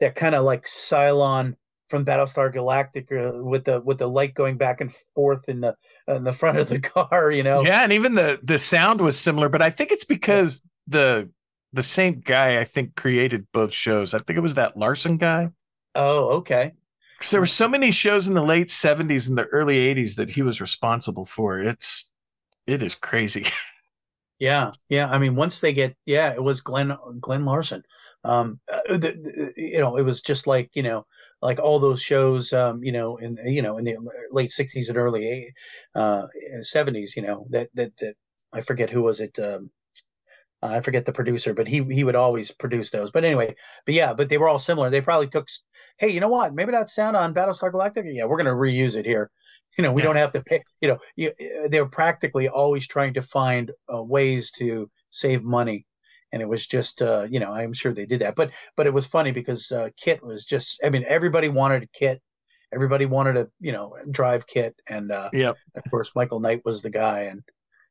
B: that kind of like Cylon from Battlestar Galactica with the with the light going back and forth in the in the front of the car. You know.
A: Yeah, and even the the sound was similar, but I think it's because the the same guy I think created both shows. I think it was that Larson guy.
B: Oh, okay.
A: Because there were so many shows in the late '70s and the early '80s that he was responsible for. It's it is crazy.
B: Yeah, yeah. I mean, once they get, yeah, it was Glen Glen Larson. Um, uh, the, the, you know, it was just like you know, like all those shows, um, you know, in you know, in the late '60s and early uh, '70s, you know, that that that I forget who was it. Um, I forget the producer, but he he would always produce those. But anyway, but yeah, but they were all similar. They probably took, hey, you know what? Maybe that sound on Battlestar Galactica. Yeah, we're gonna reuse it here. You know, we yeah. don't have to pay. You know, you, they're practically always trying to find uh, ways to save money, and it was just, uh, you know, I'm sure they did that. But but it was funny because uh, KITT was just. I mean, everybody wanted a KITT. Everybody wanted to, you know, drive KITT, and uh,
A: yeah,
B: of course, Michael Knight was the guy, and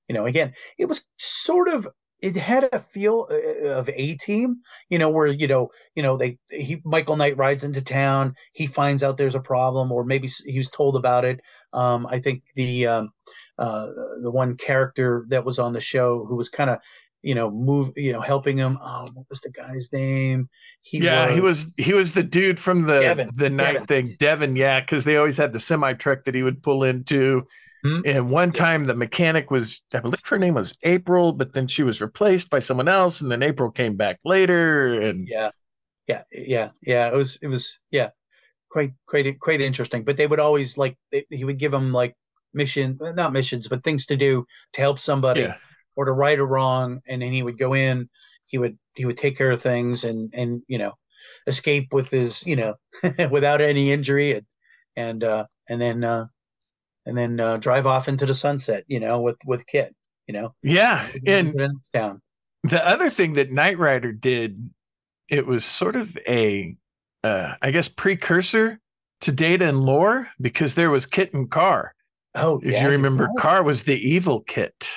B: you know, again, it was sort of it had a feel uh, of a team you know where you know you know they he michael knight rides into town he finds out there's a problem or maybe he was told about it. Um i think the um uh the one character that was on the show who was kind of you know move you know helping him oh what was the guy's name?
A: He yeah was, he was he was the dude from the Devon, the night Devon. thing devon yeah because they always had the semi truck that he would pull into Mm-hmm. And one time the mechanic was, I believe her name was April, but then she was replaced by someone else, and then April came back later. And
B: yeah, yeah, yeah, yeah. It was, it was, yeah, quite, quite, quite interesting. But they would always like, they, he would give them like mission, not missions, but things to do to help somebody yeah. or to right or wrong, and then he would go in. He would, he would take care of things, and and you know, escape with his, you know, without any injury, and and uh, and then uh, and then uh, drive off into the sunset, you know, with with KITT, you know.
A: Yeah, and down. The other thing that Knight Rider did, it was sort of a, uh, I guess, precursor to Data and Lore because there was KITT and KARR.
B: Oh,
A: as yeah, you remember. KARR was the evil KITT.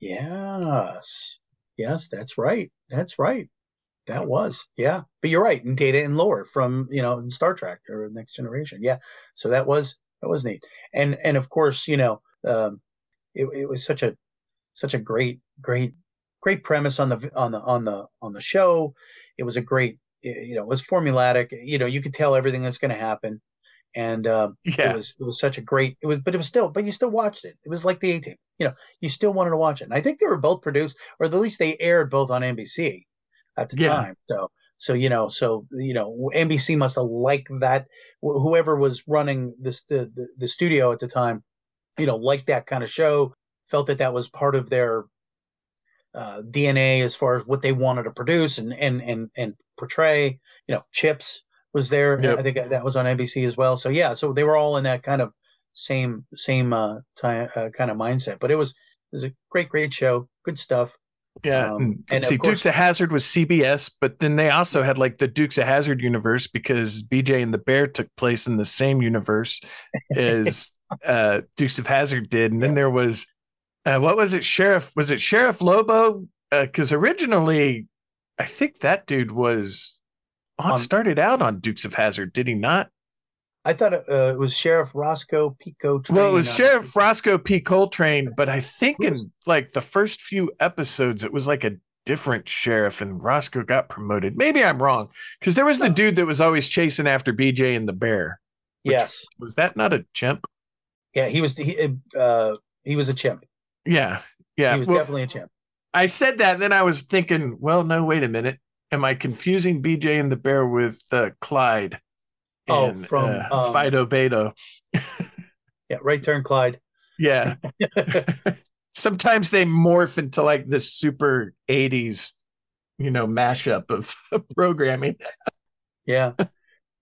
B: Yes, yes, that's right. That's right. That was yeah, but you're right. And Data and Lore from you know in Star Trek or Next Generation. Yeah, so that was that was neat. And and of course, you know, um, it, it was such a such a great great great premise on the on the on the on the show. It was a great you know it was formulatic. You know, you could tell everything that's going to happen. And um, yeah. it was it was such a great it was but it was still but you still watched it. It was like the A team. You know, you still wanted to watch it. And I think they were both produced, or at least they aired both on NBC at the yeah. time. So so you know, so you know, NBC must have liked that. Whoever was running this the, the the studio at the time, you know, liked that kind of show. Felt that that was part of their uh, DNA as far as what they wanted to produce and and and and portray. You know, Chips was there. Yep. I think that was on NBC as well. So yeah, so they were all in that kind of same same uh, time, uh, kind of mindset. But it was it was a great great show. Good stuff.
A: Yeah, um, and see, course, Dukes of Hazzard was CBS, but then they also had like the Dukes of Hazzard universe because BJ and the Bear took place in the same universe as uh, Dukes of Hazzard did, and then there was uh, what was it, Sheriff? Was it Sheriff Lobo? Because uh, originally, I think that dude was on, started out on Dukes of Hazard, did he not?
B: I thought it, uh, it was Sheriff Roscoe P. Coltrane.
A: Well, it was Sheriff Roscoe P. Coltrane, but I think in like the first few episodes, it was like a different sheriff, and Roscoe got promoted. Maybe I'm wrong because there was the dude that was always chasing after BJ and the bear.
B: Yes,
A: was that not a chimp?
B: Yeah, he was. He uh, he was a chimp.
A: Yeah, yeah,
B: he was well, definitely a chimp.
A: I said that, and then I was thinking, well, no, wait a minute. Am I confusing BJ and the bear with uh, Clyde?
B: Oh, and, from uh,
A: um, Philo Beddoe.
B: yeah, right turn, Clyde.
A: Yeah. Sometimes they morph into like this super 80s, you know, mashup of programming.
B: yeah.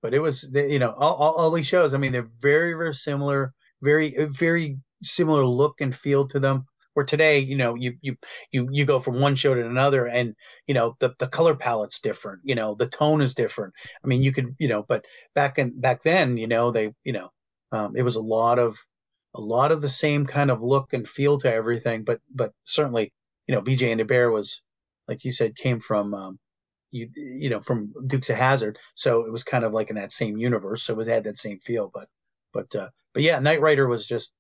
B: But it was, you know, all, all, all these shows, I mean, they're very, very similar, very, very similar look and feel to them where today you know you you you you go from one show to another and you know the the color palette's different you know the tone is different i mean you could you know but back in back then you know they you know um, it was a lot of a lot of the same kind of look and feel to everything but but certainly you know bj and the bear was like you said came from um, you you know from Dukes of Hazzard so it was kind of like in that same universe, so it had that same feel. But but uh, but yeah, Knight Rider was just,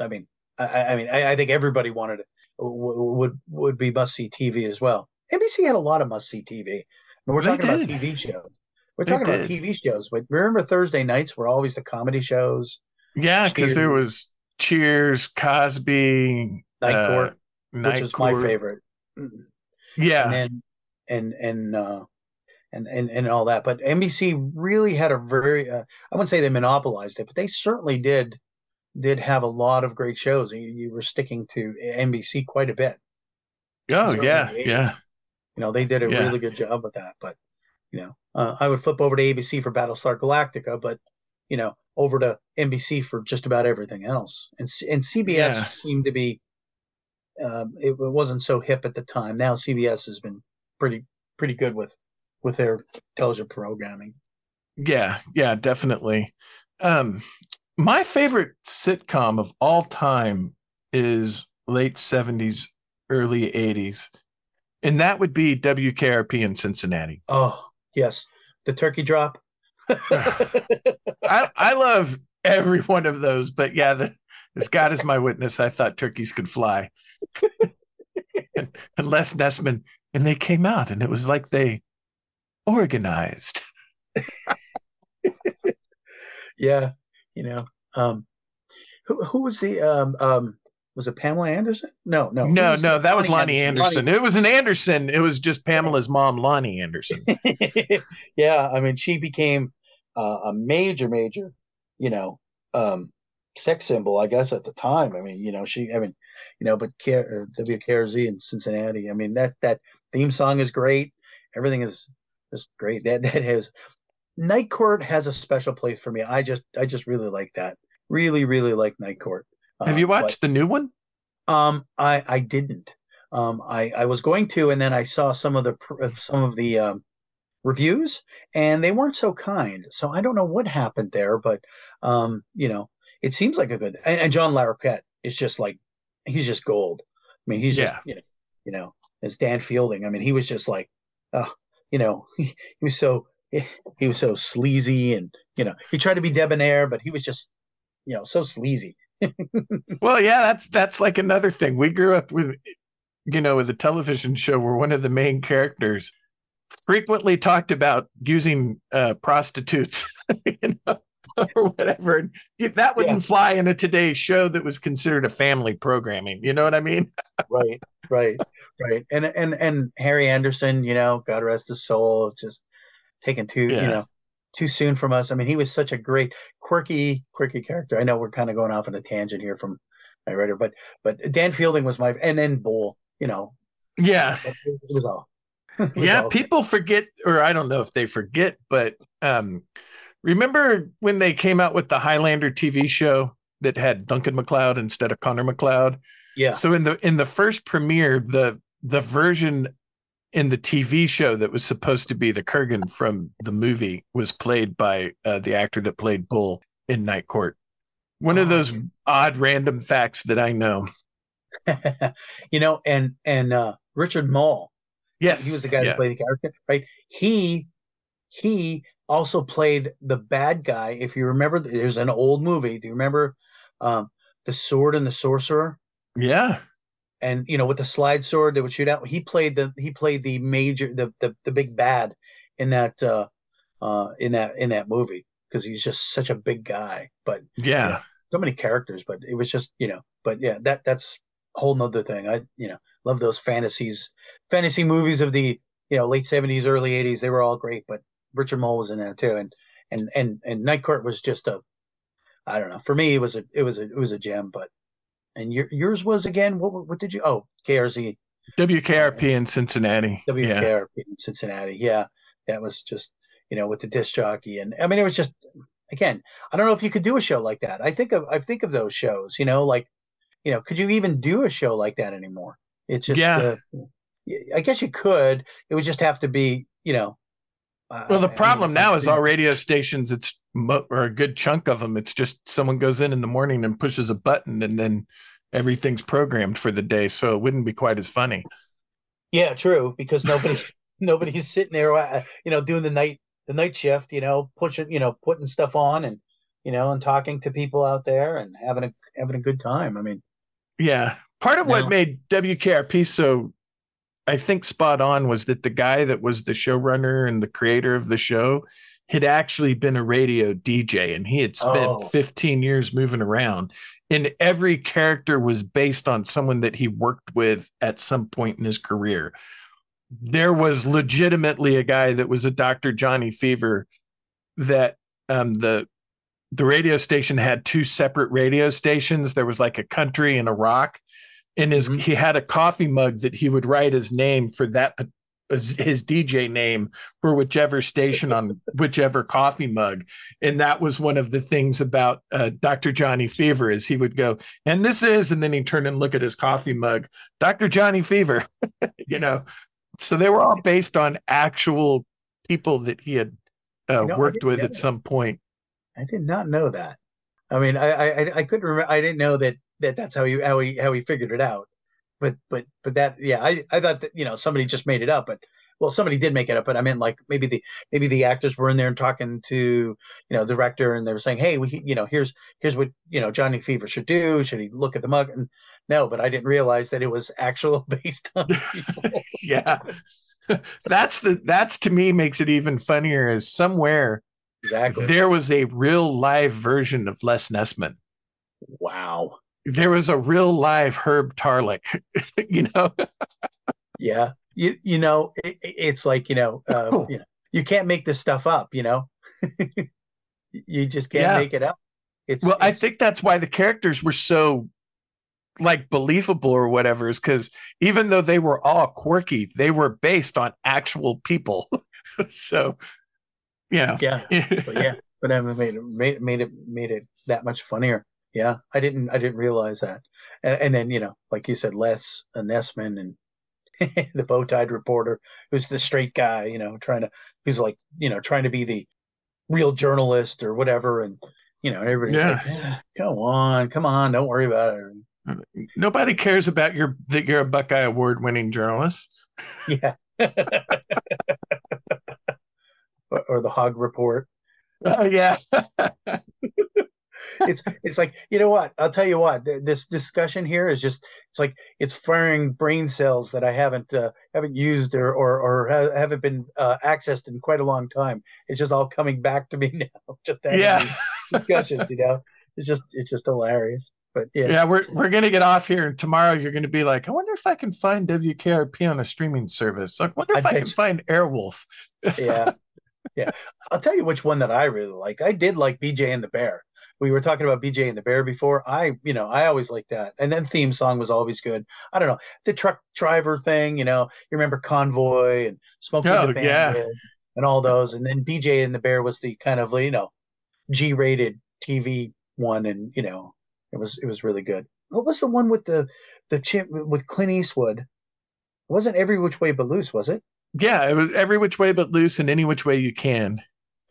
B: I mean, I, I mean, I, I think everybody wanted it would would be must see TV as well. NBC had a lot of must see TV. And we're
A: They
B: talking about. TV shows. We're
A: They
B: talking about. TV shows, but remember Thursday nights were always the comedy shows.
A: Yeah, because there was Cheers, Cosby,
B: Night
A: uh,
B: Court,
A: Night
B: which is
A: Court.
B: my favorite.
A: Yeah,
B: then and and uh and, and and all that. But NBC really had a very uh, I wouldn't say they monopolized it, but they certainly did did have a lot of great shows. You, you were sticking to NBC quite a bit.
A: oh yeah,
B: in the 80s.
A: yeah,
B: You know, they did a
A: Yeah.
B: really good job with that. But you know, uh, I would flip over to ABC for Battlestar Galactica, but you know, over to NBC for just about everything else. And and CBS
A: Yeah.
B: seemed to be um, it, it wasn't so hip at the time. Now CBS has been pretty pretty good with with their television programming.
A: yeah, yeah, definitely. Um, my favorite sitcom of all time is late seventies, early eighties, and that would be WKRP in Cincinnati.
B: Oh yes, the turkey drop.
A: I I love every one of those, but yeah, the, as God is my witness, I thought turkeys could fly. and, and Les Nessman, and they came out, and it was like they organized.
B: yeah, you know, um, who who was the um um was it Pamela Anderson? No, no,
A: No, no, that was Loni Anderson. It was an Anderson. It was just Pamela's mom, Loni Anderson.
B: Yeah, I mean, she became uh, a major, major, you know, um, sex symbol, I guess, at the time. I mean, you know, she, I mean, you know, but K- uh, WKRZ in Cincinnati. I mean, that that theme song is great. Everything is is great. That that has Night Court has a special place for me. I just I just really like that. Really, really like Night Court.
A: Have you
B: Uh, but-
A: watched the new one?
B: um, I I didn't. Um, I I was going to, and then I saw some of the uh, some of the um, reviews, and they weren't so kind. So I don't know what happened there, but um, you know, it seems like a good. And, and John Larroquette is just like he's just gold. I mean, he's just
A: Yeah.
B: you know, you know, as Dan Fielding. I mean, he was just like, uh, you know, he, he was so he was so sleazy, and you know, he tried to be debonair, but he was just you know so sleazy.
A: Well, yeah, that's that's like another thing. We grew up with, you know, with a television show where one of the main characters frequently talked about using uh, prostitutes, you know, or whatever. And that wouldn't fly in a today show that was considered a family programming. You know what I mean?
B: right right right and and and harry anderson you know god rest his soul it's just taken too
A: Yeah.
B: you know too soon from us. I mean he was such a great quirky quirky character. I know we're kind of going off on a tangent here from my writer but but dan fielding was my and then bull you know.
A: Yeah.
B: it, it was all. It was
A: yeah
B: all-
A: people forget or i don't know if they forget but um remember when they came out with the highlander tv show that had duncan macleod instead of connor macleod
B: yeah.
A: So in the in the first premiere the the version in the tv show that was supposed to be the kurgan from the movie was played by uh, the actor that played bull in night court one of
B: Oh,
A: those odd random facts that i know
B: you know and and uh richard moll
A: yes
B: he was the guy
A: yeah.
B: who played the character, right? He he also played the bad guy. If you remember, there's an old movie. Do you remember um, the Sword and the Sorcerer?
A: yeah
B: And you know, with the slide sword that would shoot out, he played the he played the major the the, the big bad in that uh, uh, in that in that movie because he's just such a big guy. But
A: yeah
B: so many characters, but it was just you know. But yeah, that that's a whole nother thing. I you know love those fantasies, fantasy movies of the you know late seventies, early eighties. They were all great, but Richard Moll was in that too, and and and and Night Court was just a, I don't know. For me, it was a it was a it was a gem. But and your, yours was again. What what did you? Oh, KRZ
A: wkrp in cincinnati yeah
B: WKRP in Cincinnati. Yeah, that was just you know with the disc jockey, and I mean it was just again. I don't know if you could do a show like that. I think of I think of those shows. You know, like you know, could you even do a show like that anymore? It's just
A: Yeah.
B: uh, I guess you could. It would just have to be you know.
A: Well, the
B: I mean,
A: problem now is all
B: yeah.
A: radio stations. It's mo- or a good chunk of them. It's just someone goes in in the morning and pushes a button, and then everything's programmed for the day. So it wouldn't be quite as funny.
B: Yeah, true. Because nobody nobody's sitting there, uh, you know, doing the night the night shift, you know, pushing, you know, putting stuff on and you know, and talking to people out there and having a having a good time. I mean,
A: yeah. Part of what made WKRP so I think spot on was that the guy that was the showrunner and the creator of the show had actually been a radio DJ and he had spent
B: Oh.
A: 15 years moving around. And every character was based on someone that he worked with at some point in his career. There was legitimately a guy that was a Dr. Johnny Fever that um, the the radio station had two separate radio stations. There was like a country and a rock. And his
B: Mhm.
A: he had a coffee mug that he would write his name for that his DJ name for whichever station on whichever coffee mug. And that was one of the things about uh, Dr. Johnny Fever is he would go, and this is, and then he'd turn and look at his coffee mug, Dr. Johnny Fever, you know. So they were all based on actual people that he had uh,
B: You know,
A: worked with at some point.
B: I did not know that. I mean, I I I- I couldn't remember. I didn't know that that that's how he how he how he figured it out. But but but that yeah, I I thought that you know somebody just made it up. But well, somebody did make it up. But I meant like maybe the maybe the actors were in there and talking to you know director, and they were saying, hey, we you know here's here's what you know Johnny Fever should do. Should he look at the mug? And no, but I didn't realize that it was actual based on
A: yeah that's the that's to me makes it even funnier is somewhere
B: exactly.
A: there was a real live version of les nessman
B: Wow.
A: There was a real live herb tarlek you know
B: Yeah. You you know it, it- it's like you know uh,
A: Oh.
B: you know you can't make this stuff up. You know. you just can't
A: Yeah.
B: make it up. It's
A: well i think that's why the characters were so like believable or whatever is because even though they were all quirky they were based on actual people so you know
B: yeah. but yeah, but I made it made, made it made it that much funnier. Yeah, I didn't I didn't realize that, and, and then you know, like you said, Les uh, Nessman and the bow tied reporter, who's the straight guy, you know, trying to who's like you know trying to be the real journalist or whatever, and you know, everybody's
A: Yeah.
B: like, "Ah, come on, come on, don't worry about it.
A: nobody cares about your that you're a buckeye award winning journalist
B: Yeah. or, or the hog report.
A: oh yeah
B: it's it's like you know what? I'll tell you what th- this discussion here is just it's like it's firing brain cells that i haven't uh, haven't used or or, or ha- haven't been uh, accessed in quite a long time. It's just all coming back to me now just
A: yeah.
B: discussions you know? It's just it's just hilarious but yeah,
A: Yeah, we're we're gonna get off here, and tomorrow you're gonna be like, I wonder if I can find WKRP on a streaming service. I wonder if
B: I
A: I, can find Airwolf.
B: yeah yeah. I'll tell you which one that i really like. I did like bj and the bear. We were talking about bj and the bear before. I you know i always liked that. And then theme song was always good. I don't know. The truck driver thing you know you remember convoy and smoking
A: Oh,
B: the
A: yeah.
B: bandit and all those. And then bj and the bear was the kind of you know g-rated tv one and you know it was it was really good. What was the one with the the chimp with clint eastwood? It wasn't every which way but loose was it
A: Yeah, it was every which way but loose, and any which way you can.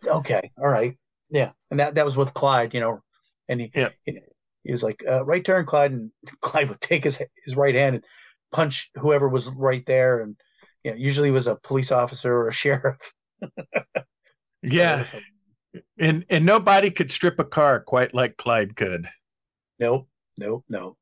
B: Okay, all right, yeah, and that that was with Clyde, you know, and he
A: Yeah.
B: he, he was like uh, right turn, Clyde, and Clyde would take his his right hand and punch whoever was right there, and you know, usually it was a police officer or a sheriff.
A: Yeah, and and nobody could strip a car quite like Clyde could.
B: nope, nope, nope.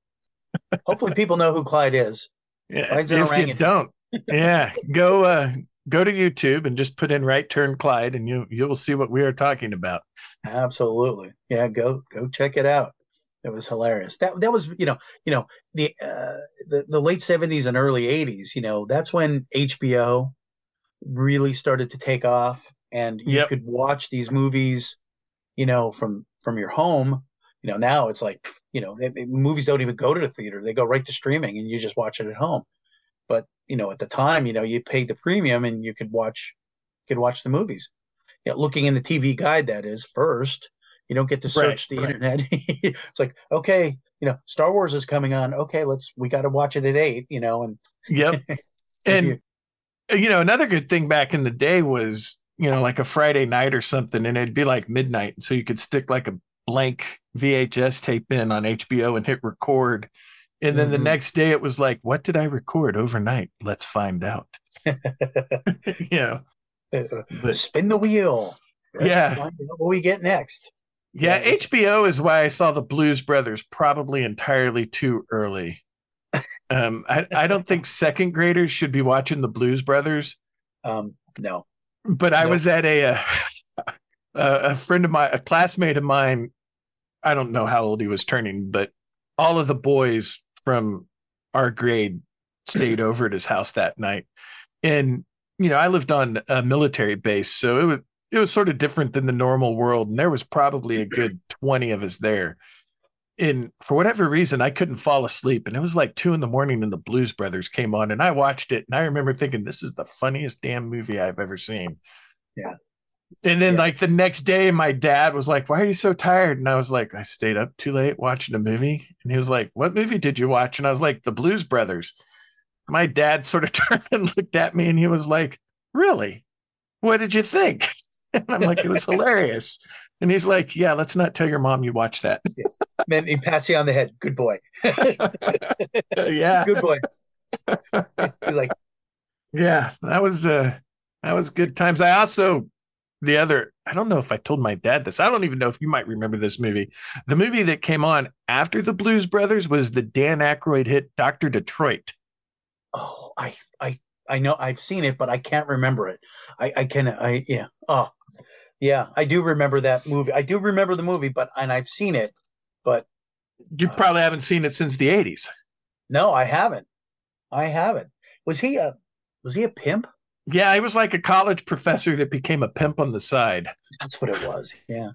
B: Hopefully, people know who Clyde is.
A: Yeah,
B: Clyde's an
A: if you don't, yeah, go uh go to YouTube and just put in right turn Clyde, and you you will see what we are talking about.
B: Absolutely, yeah. Go go check it out. It was hilarious. That that was you know you know the uh, the the late seventies and early eighties. You know that's when HBO really started to take off, and you
A: Yep.
B: could watch these movies, you know, from from your home. You know now it's like you know it- it- movies don't even go to the theater; they go right to streaming, and you just watch it at home. But you know at the time, you know you paid the premium, and you could watch could watch the movies. You know, looking in the TV guide, that is first. You don't get to search
A: Right,
B: the
A: right.
B: internet. it's like, okay, you know, Star Wars is coming on. Okay, let's we got to watch it at eight. You know, and
A: Yep. and uh, you know another good thing back in the day was you know like a friday night or something and it'd be like midnight so you could stick like a blank vhs tape in on hbo and hit record And then the
B: Mhm.
A: next day it was like, what did I record overnight? Let's find out. you know, but
B: Spin the wheel. Let's
A: Yeah.
B: what we get next.
A: yeah,
B: Yeah,
A: HBO is why I saw the Blues Brothers probably entirely too early. Um, I, I don't think second graders should be watching the Blues Brothers,
B: Um, no.
A: but I was at a, uh, a a friend of mine, a classmate of mine. I don't know how old he was turning, but all of the boys from our grade stayed over at his house that night. And you know, I lived on a military base, so it was it was sort of different than the normal world. And there was probably a good twenty of us there. And for whatever reason, I couldn't fall asleep. And it was like two in the morning, and the Blues Brothers came on, and I watched it, and I remember thinking, "This is the funniest damn movie I've ever seen."
B: Yeah.
A: And then,
B: Yeah.
A: like the next day, my dad was like, "Why are you so tired?" And I was like, "I stayed up too late watching a movie." And he was like, "What movie did you watch?" And I was like, "The Blues Brothers." My dad sort of turned and looked at me, and he was like, "Really? What did you think?" And I'm like, "It was hilarious." And he's like, "Yeah, let's not tell your mom you watched that."
B: Then he pats you on the head. Good boy.
A: yeah,
B: Good boy. He's like,
A: yeah, that was uh, that was good times. I also the other. I don't know if I told my dad this. I don't even know if you might remember this movie. The movie that came on after the Blues Brothers was the Dan Aykroyd hit Doctor Detroit.
B: oh, I, I, I know I've seen it, but I can't remember it. I, I can, I, yeah. Oh, yeah. I do remember that movie. I do remember the movie, but and I've seen it, but
A: You uh, probably haven't seen it since the '80s.
B: no, I haven't. I haven't. Was he a, was he a pimp?
A: Yeah, he was like a college professor that became a pimp on the side.
B: That's what it was. Yeah,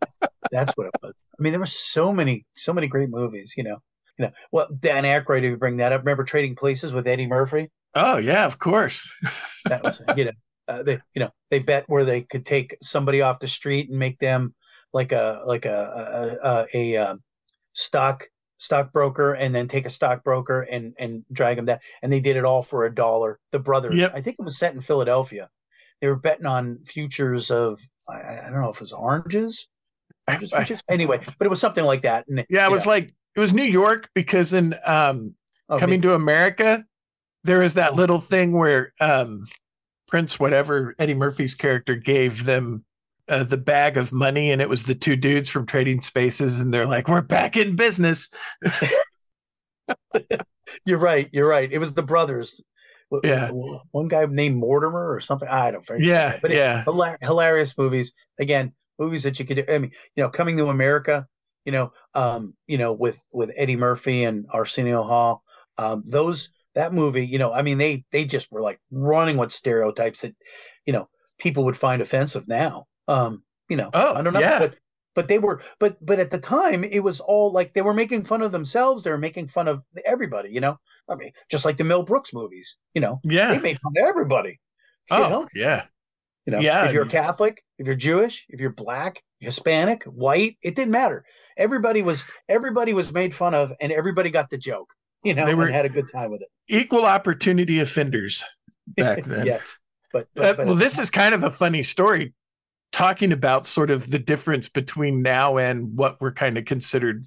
B: that's what it was. I mean, there were so many, so many great movies. You know, you know. Well, Dan Aykroyd, if you bring that up, remember Trading Places with Eddie Murphy?
A: Oh yeah, of course.
B: That was, you know, uh, they, you know, they bet where they could take somebody off the street and make them like a, like a, a, a, a, um stock stockbroker, and then take a stockbroker and and drag them down. And they did it all for a dollar. The brothers.
A: Yep.
B: I think it was set in Philadelphia. They were betting on futures of, I, I don't know if it was oranges.
A: I-
B: Oranges
A: I-
B: futures? anyway, but it was something like that. And
A: yeah, it was
B: know,
A: like it was New York because in um,
B: oh,
A: coming to America, there was that little thing where um, Prince, whatever Eddie Murphy's character, gave them uh, the bag of money, and it was the two dudes from Trading Spaces, and they're like, "We're back in business."
B: You're right. You're right. It was the brothers.
A: Yeah.
B: One guy named Mortimer or something. I don't forget.
A: Yeah,
B: But
A: yeah,
B: Hilar- hilarious movies. Again, movies that you could do. I mean, you know, coming to America, you know, um, you know, with with Eddie Murphy and Arsenio Hall, um, those that movie, you know, I mean, they they just were like running with stereotypes that, you know, people would find offensive now. Um, you know,
A: Oh,
B: I don't know,
A: yeah.
B: but but they were, but but at the time, it was all like they were making fun of themselves. They were making fun of everybody. You know, I mean, just like the Mel Brooks movies. You know,
A: yeah, they
B: made fun of everybody. You
A: Oh,
B: know?
A: yeah,
B: You know,
A: Yeah.
B: if you're Catholic, if you're Jewish, if you're black, Hispanic, white, it didn't matter. Everybody was everybody was made fun of, and everybody got the joke. You know,
A: They were-
B: and had a good time with it.
A: equal opportunity offenders back then.
B: yeah, but, but,
A: Uh,
B: but
A: well, this is kind of a funny story talking about sort of the difference between now and what were kind of considered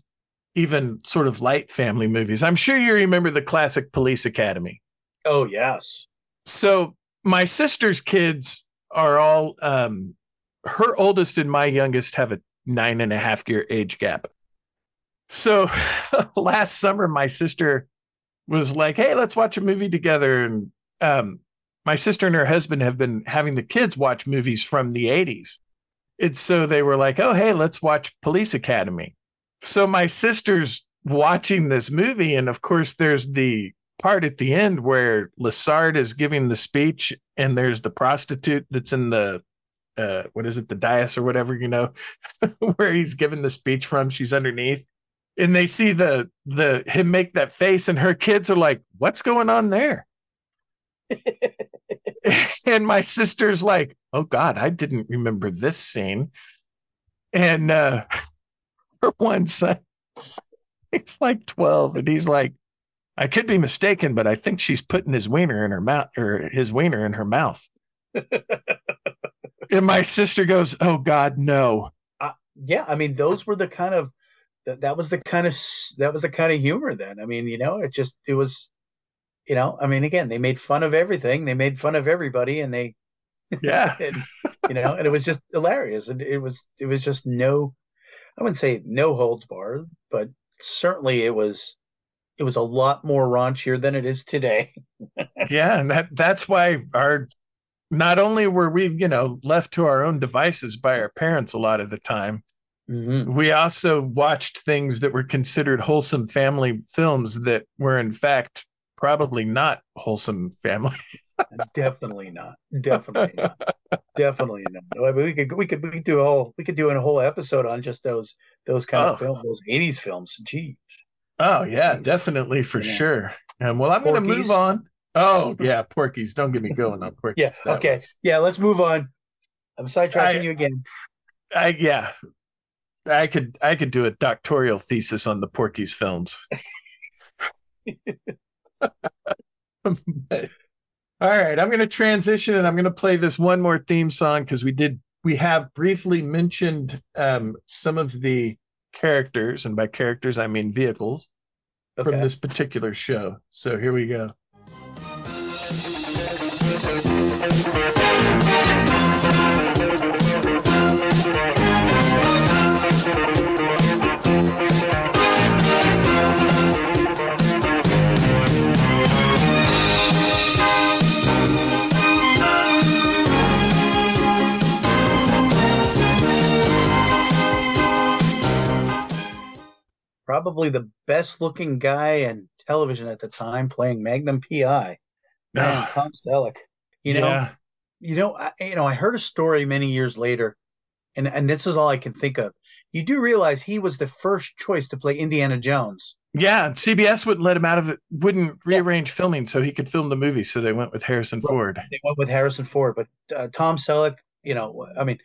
A: even sort of light family movies. I'm sure you remember the classic Police Academy.
B: oh yes,
A: So my sister's kids are all um her oldest and my youngest have a nine and a half year age gap. So last summer my sister was like, Hey, let's watch a movie together. And um my sister and her husband have been having the kids watch movies from the 80s. And so they were like, Oh, hey, let's watch Police Academy. So my sister's watching this movie, and of course, there's the part at the end where Lassard is giving the speech, and there's the prostitute that's in the uh, what is it, the dais or whatever, you know, where he's giving the speech from. She's underneath, and they see the the him make that face, and her kids are like, "What's going on there?" and my sister's like, "Oh God, I didn't remember this scene," and uh, her one son, he's like twelve, and he's like. I could be mistaken, but I think she's putting his wiener in her mouth or his wiener in her mouth. and my sister goes, Oh God, no.
B: yeah. I mean, those were the kind of that, that was the kind of that was the kind of humor then. I mean, you know, it just it was, you know, I mean, again, they made fun of everything, they made fun of everybody, and they,
A: Yeah.
B: and, you know, and it was just hilarious, and it was it was just no, I wouldn't say no holds barred, but certainly it was it was a lot more raunchier than it is today.
A: yeah, and that that's why our not only were we, you know, left to our own devices by our parents a lot of the time,
B: Mm-hmm.
A: we also watched things that were considered wholesome family films that were in fact probably not wholesome family.
B: Definitely not. Definitely not. Definitely not. I mean, we could we could we could do a whole we could do a whole episode on just those those kind
A: Oh.
B: of films, those '80s films. Gee,
A: Oh yeah, definitely for
B: Yeah.
A: sure. And well, I'm going to move on. Oh yeah, Porky's. Don't get me going on Porky's.
B: yeah.
A: That
B: Okay.
A: was-
B: Yeah. Let's move on. I'm sidetracking
A: I-
B: you again.
A: I yeah. I could I could do a doctoral thesis on the Porky's films. But- all right, I'm going to transition and I'm going to play this one more theme song because we did we have briefly mentioned um, some of the characters, and by characters I mean vehicles from this particular show. So here we go.
B: Probably the best looking guy in television at the time, playing Magnum PI. Man,
A: Ah,
B: Tom Selleck. You know,
A: yeah,
B: you know, I, you know, I heard a story many years later, and and this is all I can think of. You do realize he was the first choice to play Indiana Jones.
A: yeah. CBS wouldn't let him out of it. Wouldn't rearrange filming so he could film the movie. So they went with Harrison
B: Right.
A: Ford.
B: They went with Harrison Ford, but uh, Tom Selleck, you know, I mean,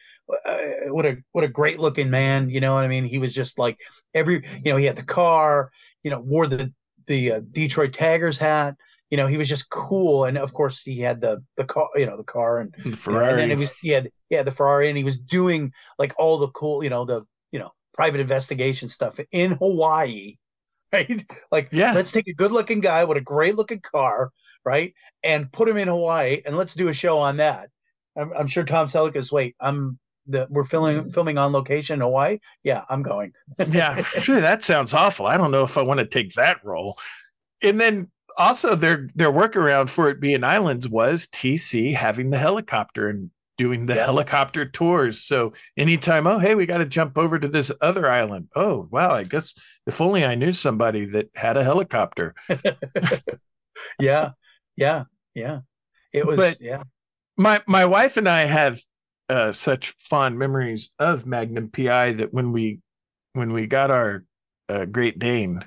B: uh, what a what a great looking man. You know what I mean? He was just like every, you know, he had the car, you know, wore the the uh, Detroit Tigers hat. You know, he was just cool, and of course he had the the car, you know, the car, and
A: The Ferrari.
B: and then it was he had yeah the Ferrari, and he was doing like all the cool, you know, the you know private investigation stuff in Hawaii, right? Like,
A: Yeah.
B: let's take a good looking guy with a great looking car, right, and put him in Hawaii, and let's do a show on that. I'm, I'm sure Tom Selleck is wait, I'm the we're filming mm. filming on location in Hawaii. Yeah, I'm going.
A: yeah, sure, that sounds awful. I don't know if I want to take that role. And then also their their workaround for it being islands was TC having the helicopter and doing the
B: Yeah.
A: helicopter tours. So anytime, oh hey, we got to jump over to this other island. Oh wow, I guess if only I knew somebody that had a helicopter.
B: Yeah, yeah, yeah. It was
A: But-
B: yeah.
A: My my wife and I have uh, such fond memories of Magnum PI that when we when we got our uh, Great Dane,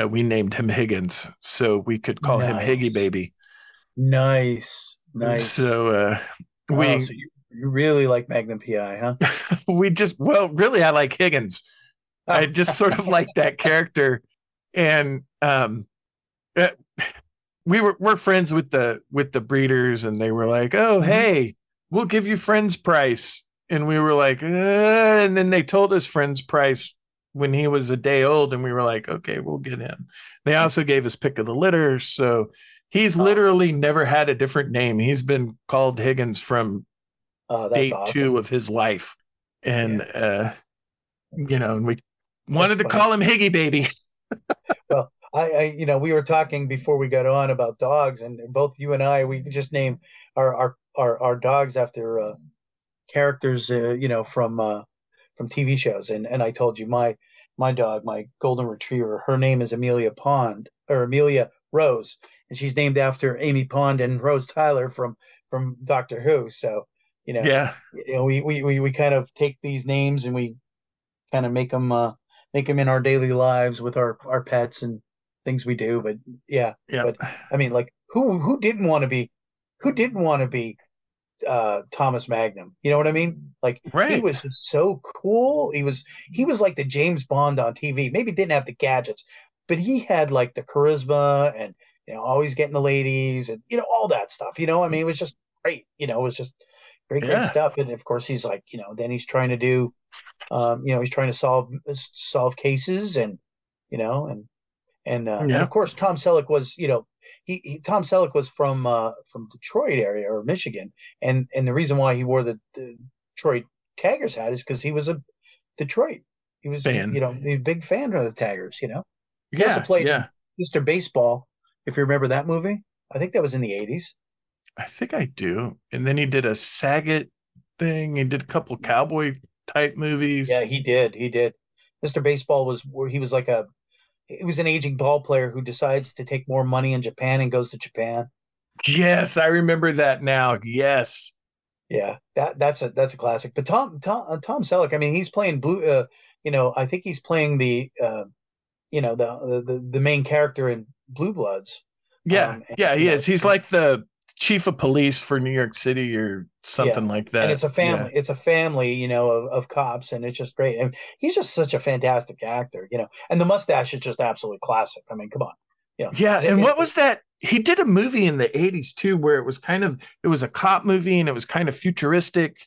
A: uh, we named him Higgins, so we could call him Higgy Baby.
B: Nice, nice.
A: So uh, we
B: so you, you really like Magnum PI, huh?
A: we just well, really, I like Higgins. I just sort of like that character, and um, uh, we were we're friends with the with the breeders, and they were like, "Oh,
B: Mhm.
A: hey, we'll give you friends price," and we were like, uh, and then they told us friends price when he was a day old, and we were like, "Okay, we'll get him." They also gave us pick of the litter, so he's
B: Oh.
A: literally never had a different name. He's been called Higgins from
B: Oh,
A: day
B: awesome.
A: two of his life, and uh, you know, and we wanted to
B: funny.
A: call him Higgy Baby.
B: I, I, you know, we were talking before we got on about dogs, and both you and I, we just name our our our, our dogs after uh, characters, uh, you know, from uh, from TV shows. And and I told you my my dog, my golden retriever, her name is Amelia Pond or Amelia Rose, and she's named after Amy Pond and Rose Tyler from from Doctor Who. So you know,
A: Yeah,
B: you know, we we we, we kind of take these names and we kind of make them uh, make them in our daily lives with our our pets and things we do. But yeah,
A: yeah,
B: But- I mean, like who who didn't want to be who didn't want to be uh Thomas Magnum? You know what I mean? Like he was just so cool. He was he was like the James Bond on TV. Maybe didn't have the gadgets, but he had like the charisma and you know always getting the ladies and you know all that stuff. You know, I mean, it was just great. You know, it was just great, great
A: Yeah.
B: stuff. And of course, he's like you know then he's trying to do Um, you know, he's trying to solve solve cases, and you know, and and, uh, and of course, Tom Selleck was, you know, he, he Tom Selleck was from uh, from Detroit area or Michigan, and and the reason why he wore the, the Detroit Tigers hat is because he was a Detroit. He was,
A: Fan.
B: you know, a big fan of the Tigers. You know, He also
A: Yeah,
B: played-
A: yeah.
B: Mr. Baseball. If you remember that movie, I think that was in the eighties.
A: I think I do. And then he did a Saget thing. He did a couple cowboy type movies.
B: Yeah, he did. He did. Mr. Baseball was where he was like a he was an aging ball player who decides to take more money in Japan and goes to Japan.
A: Yes, I remember that now. Yes.
B: Yeah, that that's a that's a classic. But Tom Tom uh, Tom Selleck, I mean, he's playing blue. Uh, you know, I think he's playing the uh, you know the the the main character in Blue Bloods.
A: Yeah.
B: Um, and,
A: yeah, he
B: you know,
A: is. He's like the chief of police for New York City or something like that.
B: and it's a family. It's a family, you know, of, of cops, and it's just great. And he's just such a fantastic actor, you know. And the mustache is just absolutely classic. I mean, come on. You know,
A: Yeah,
B: it-
A: and what was that? He did a movie in the 80s too where it was kind of it was a cop movie and it was kind of futuristic.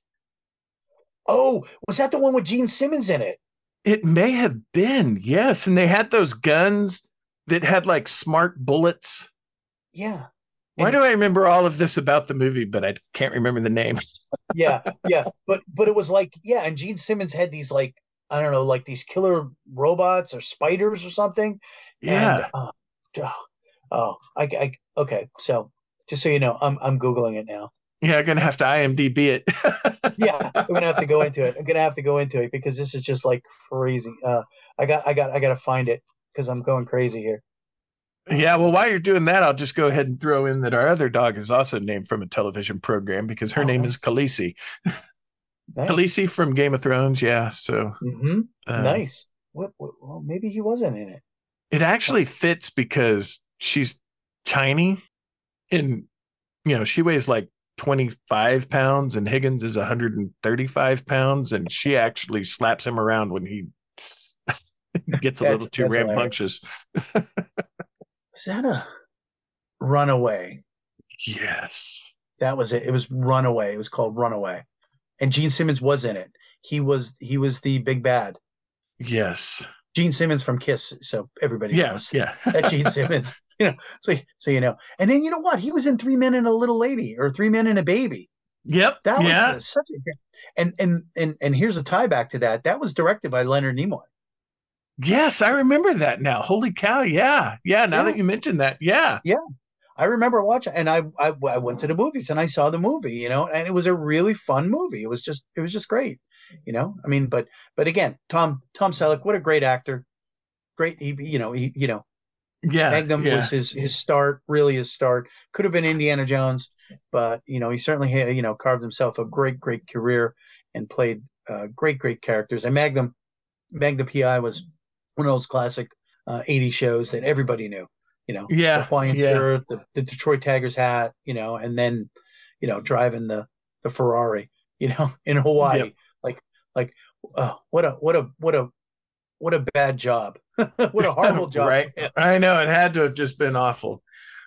B: Oh, was that the one with Gene Simmons in it?
A: It may have been. Yes, and they had those guns that had like smart bullets.
B: Yeah.
A: Why do I remember all of this about the movie but I can't remember the name?
B: yeah, yeah, but but it was like yeah, and Gene Simmons had these like I don't know, like these killer robots or spiders or something.
A: Yeah.
B: And, uh, oh, oh, I, I okay. So just so you know, I'm I'm googling it now.
A: Yeah, I'm gonna have to IMDb it.
B: Yeah, I'm gonna have to go into it. I'm gonna have to go into it because this is just like crazy. Uh, I got I got I got to find it because I'm going crazy here.
A: Yeah, well, while you're doing that, I'll just go ahead and throw in that our other dog is also named from a television program because her
B: Oh,
A: name is Khaleesi. Khaleesi from Game of Thrones. Yeah, so
B: hmm
A: uh,
B: nice. What, what? Well, maybe he wasn't in it.
A: it actually fits because she's tiny and you know she weighs like 25 pounds and higgins is 135 pounds and she actually slaps him around when he gets a little too rambunctious
B: Was that a Runaway?
A: yes
B: That was it. It was Runaway. It was called Runaway, and Gene Simmons was in it. He was he was the big bad.
A: yes
B: Gene Simmons from Kiss. So everybody
A: yeah
B: knows
A: yeah
B: that Gene Simmons. You know, so so you know, and then you know what? He was in Three Men and a Little Lady or Three Men and a Baby.
A: yep
B: That was
A: yeah
B: such a and and and and here's a tie back to that. That was directed by Leonard Nimoy.
A: Yes i remember that now holy cow yeah yeah now
B: Yeah.
A: that you mentioned that yeah yeah.
B: I remember watching, and I, I I went to the movies and I saw the movie, you know, and it was a really fun movie. It was just it was just great, you know. I mean, but but again, Tom Tom Selleck, what a great actor, great. He you know he you know
A: yeah
B: Magnum
A: yeah.
B: was his his start, really his start. Could have been Indiana Jones, but you know he certainly had, you know carved himself a great great career and played uh, great great characters. And Magnum Magnum PI was one of those classic uh, 80 shows that everybody knew. You know,
A: Yeah,
B: the Hawaiian
A: yeah.
B: shirt, the, the Detroit Tigers hat, you know, and then you know driving the the Ferrari, you know, in Hawaii.
A: Yep.
B: Like like uh, what a what a what a what a bad job. what a horrible job.
A: right i know it had to have just been awful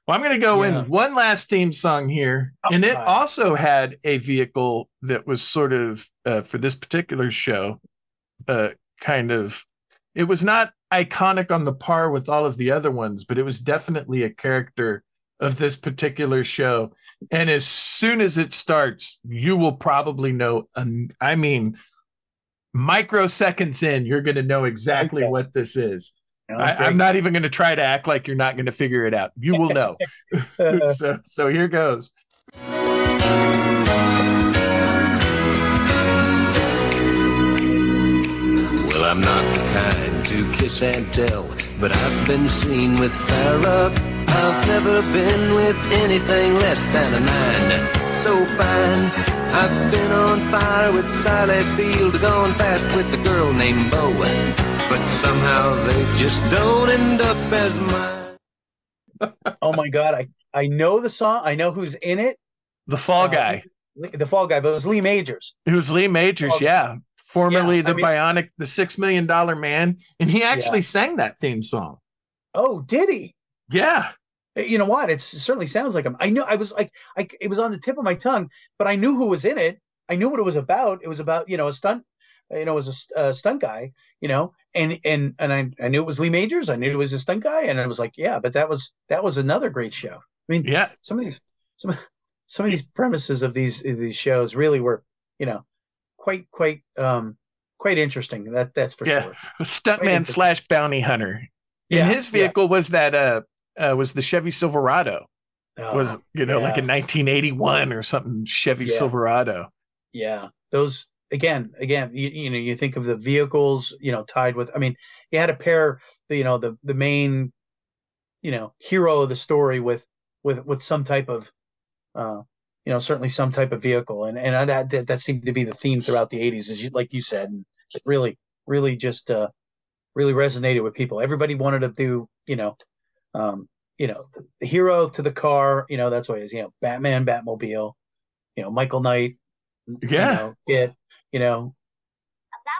A: well i'm going to go
B: Yeah.
A: in one last theme song here and it
B: God.
A: also had a vehicle that was sort of uh, for this particular show uh, kind of it was not iconic on the par with all of the other ones but it was definitely a character of this particular show and as soon as it starts you will probably know um, i mean microseconds in you're going to know exactly
B: Okay.
A: what this is I, I'm not even going to try to act like you're not going to figure it out. You will know. so, so here goes.
E: Well, I'm not the kind to kiss and tell, but I've been seen with Farrah. I've never been with anything less than a nine. So fine, I've been on fire with Sally Field, gone fast with a girl named Bowen. But somehow they just don't end up as mine.
B: oh my god, I I know the song. I know who's in it.
A: The Fall
B: Uh,
A: Guy.
B: The Fall Guy, but it was Lee Majors.
A: It was Lee Majors, yeah. Formerly
B: Yeah,
A: the
B: mean-
A: Bionic, the Six Million Dollar Man, and he actually sang that theme song.
B: Oh, did he?
A: Yeah,
B: You know what? It's, it certainly sounds like him. I know. I was like, I it was on the tip of my tongue, but I knew who was in it. I knew what it was about. It was about you know a stunt you know, was a uh, stunt guy, you know, and and and I I knew it was Lee Majors. I knew it was a stunt guy, and I was like, yeah, but that was that was another great show. I mean,
A: Yeah.
B: some of these some some of these premises of these of these shows really were, you know, quite quite um quite interesting. That that's for
A: Yeah.
B: sure.
A: Stuntman slash bounty hunter.
B: Yeah,
A: and his
B: yeah.
A: vehicle was that uh, uh was the Chevy Silverado.
B: Oh,
A: was you know like a 1981 or something Chevy
B: Yeah.
A: Silverado.
B: yeah those again again you, you know you think of the vehicles you know tied with i mean you had to pair the you know the the main you know hero of the story with with with some type of uh you know certainly some type of vehicle and and that that, that seemed to be the theme throughout the 80s as you like you said and it really really just uh really resonated with people everybody wanted to do you know um you know the, the hero to the car you know that's what it is you know batman batmobile you know michael knight
A: Yeah.
B: you know, get you know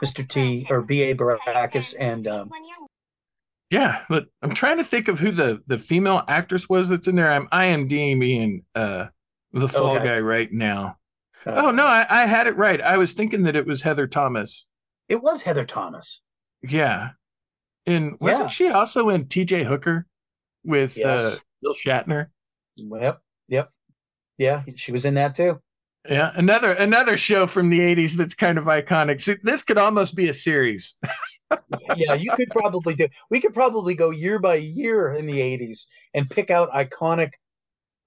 B: Mr. T or B.A. Baracus and um,
A: Yeah, but I'm trying to think of who the the female actress was that's in there. I'm IMDb uh the fall
B: Okay.
A: guy right now.
B: uh,
A: oh no, I, I had it right. I was thinking that it was Heather Thomas.
B: it was Heather Thomas.
A: Yeah, and wasn't
B: Yeah.
A: she also in T.J. Hooker with uh, Bill Shatner?
B: Yep, yep, yeah, she was in that too.
A: Yeah, another another show from the '80s that's kind of iconic. See, this could almost be a series.
B: yeah, you could probably do. We could probably go year by year in the '80s and pick out iconic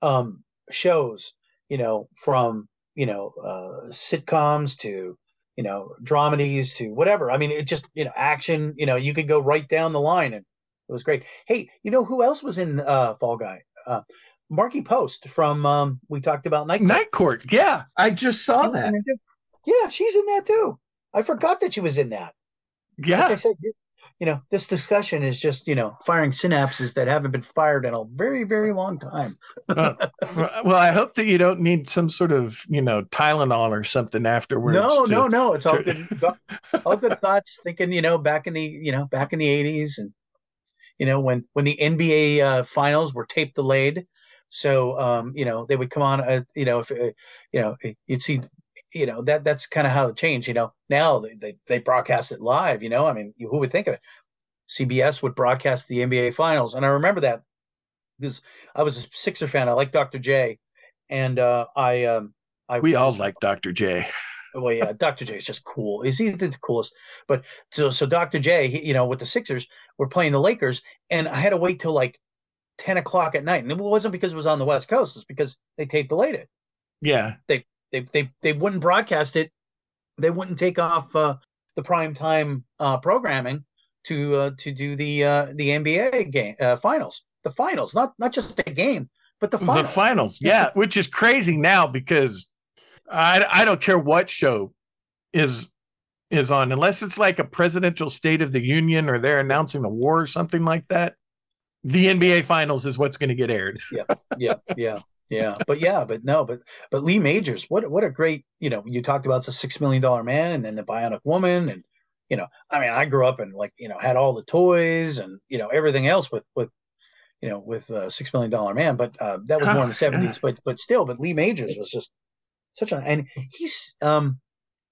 B: um, shows. You know, from you know uh, sitcoms to you know dramedies to whatever. I mean, it just you know action. You know, you could go right down the line, and it was great. Hey, you know who else was in uh, Fall Guy? Uh, Markie Post from um, we talked about Night. Court.
A: Night Court. Yeah, I just saw
B: She's
A: that.
B: Yeah, she's in that too. I forgot that she was in that. like I
A: Yeah,
B: said, you know, this discussion is just, you know, firing synapses that haven't been fired in a very, very long time.
A: well, I hope that you don't need some sort of you know Tylenol or something afterwards.
B: no,
A: to-
B: no, no. It's all good, all good thoughts. Thinking, you know, back in the, you know, back in the '80s, and you know, when when the NBA uh, finals were tape delayed, so um, you know, they would come on, uh, you know, if uh, you know, you'd see, you know, that that's kind of how it changed. You know, now they, they they broadcast it live. You know, I mean, who would think of it? CBS would broadcast the NBA finals, and I remember that because I was a Sixer fan. I like Dr. J, and uh, I um, I
A: We all like Dr. J.
B: well, yeah, Dr. J is just cool. Is he the coolest? But so so Dr. J, he, you know, with the Sixers, were playing the Lakers, and I had to wait till like ten o'clock at night, and it wasn't because it was on the West Coast; it's because they tape delayed it.
A: Yeah,
B: They they they they wouldn't broadcast it. They wouldn't take off uh, the prime time uh, programming to uh, to do the uh, the NBA game uh, finals, the finals, not not just the game, but the finals.
A: the finals. Yeah, which is crazy now because I I don't care what show is is on unless it's like a presidential state of the union or they're announcing a war or something like that. The NBA finals is what's going to get aired.
B: yeah, yeah, yeah. But yeah, but no, but but Lee Majors, what what a great, you know, you talked about the six million dollar man and then the bionic woman and you know, I mean, I grew up and like, you know, had all the toys and you know, everything else with with you know, with uh, six million dollar man, but uh, that was more in the
A: Oh,
B: seventies. But but still, but Lee Majors was just such a and he's um,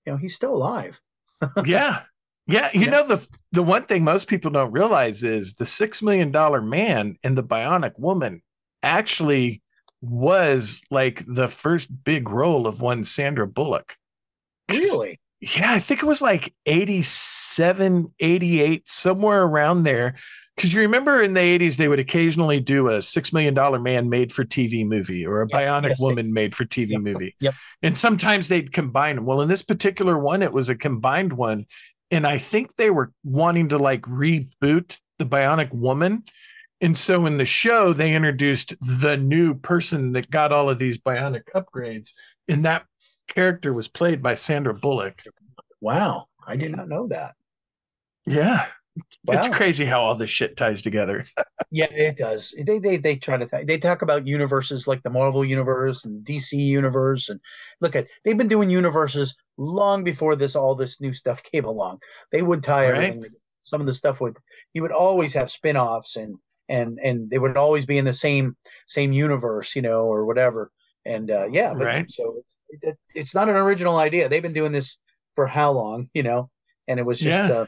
B: you know, he's still alive.
A: yeah. Yeah, you
B: Yeah.
A: know the the one thing most people don't realize is the 6 million dollar man and the bionic woman actually was like the first big role of one Sandra Bullock.
B: Really?
A: yeah, I think it was like 87, 88, somewhere around there. Because you remember in the 80s, they would occasionally do a $6 million man made for TV movie or a bionic
B: yes, they-
A: woman made for TV
B: Yep,
A: movie.
B: yep.
A: And sometimes they'd combine them. Well, in this particular one, it was a combined one. And I think they were wanting to like reboot the bionic woman. And so in the show, they introduced the new person that got all of these bionic upgrades. And that character was played by Sandra Bullock.
B: Wow, I did not know that.
A: Yeah. It's crazy how all this shit ties together.
B: Yeah, it does. They they they try to th- they talk about universes like the Marvel universe and DC universe and look at they've been doing universes long before this all this new stuff came along. They would tie
A: Right.
B: everything. Some of the stuff would you would always have spin-offs and and and they would always be in the same same universe, you know, or whatever. And uh yeah, but
A: Right.
B: so it, it's not an original idea. They've been doing this for how long, you know? and it was just
A: Yeah.
B: uh,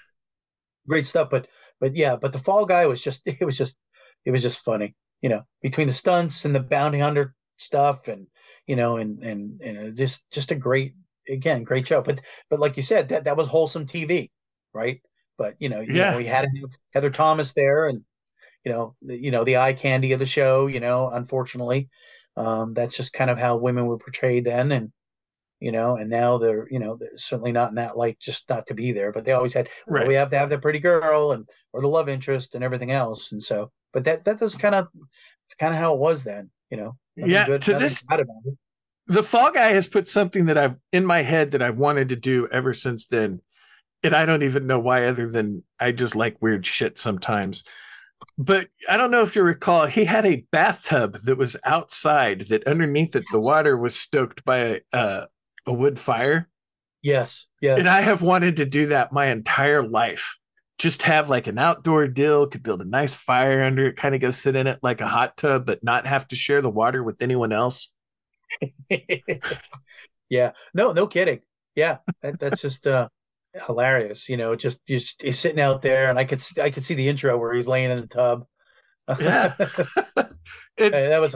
B: great stuff. But but yeah, but the Fall Guy was just it was just it was just funny, you know, between the stunts and the bounty hunter stuff, and you know, and and and uh, just just a great again great show. But but like you said, that that was wholesome TV, right? But you know, you
A: Yeah.
B: know, we had Heather Thomas there, and you know, the, you know, the eye candy of the show. You know, unfortunately, um, that's just kind of how women were portrayed then, and you know, and now they're you know they're certainly not in that light, just not to be there. But they always had, well,
A: Right.
B: we have to have the pretty girl and or the love interest and everything else, and so. But that that does kind of it's kind of how it was then, you know. Nothing
A: Yeah,
B: good,
A: to this-
B: bad about it.
A: the fall guy has put something that i've in my head that i've wanted to do ever since then and i don't even know why other than i just like weird shit sometimes but i don't know if you recall he had a bathtub that was outside that underneath it the water was stoked by a, uh, a wood fire.
B: Yes, yes.
A: and i have wanted to do that my entire life. Just have like an outdoor deal could build a nice fire under it kind of go sit in it like a hot tub but not have to share the water with anyone else.
B: Yeah. No no kidding. Yeah that, that's just uh hilarious you know just just he's sitting out there and i could I could see the intro where he's laying in the tub
A: Yeah. It-
B: that was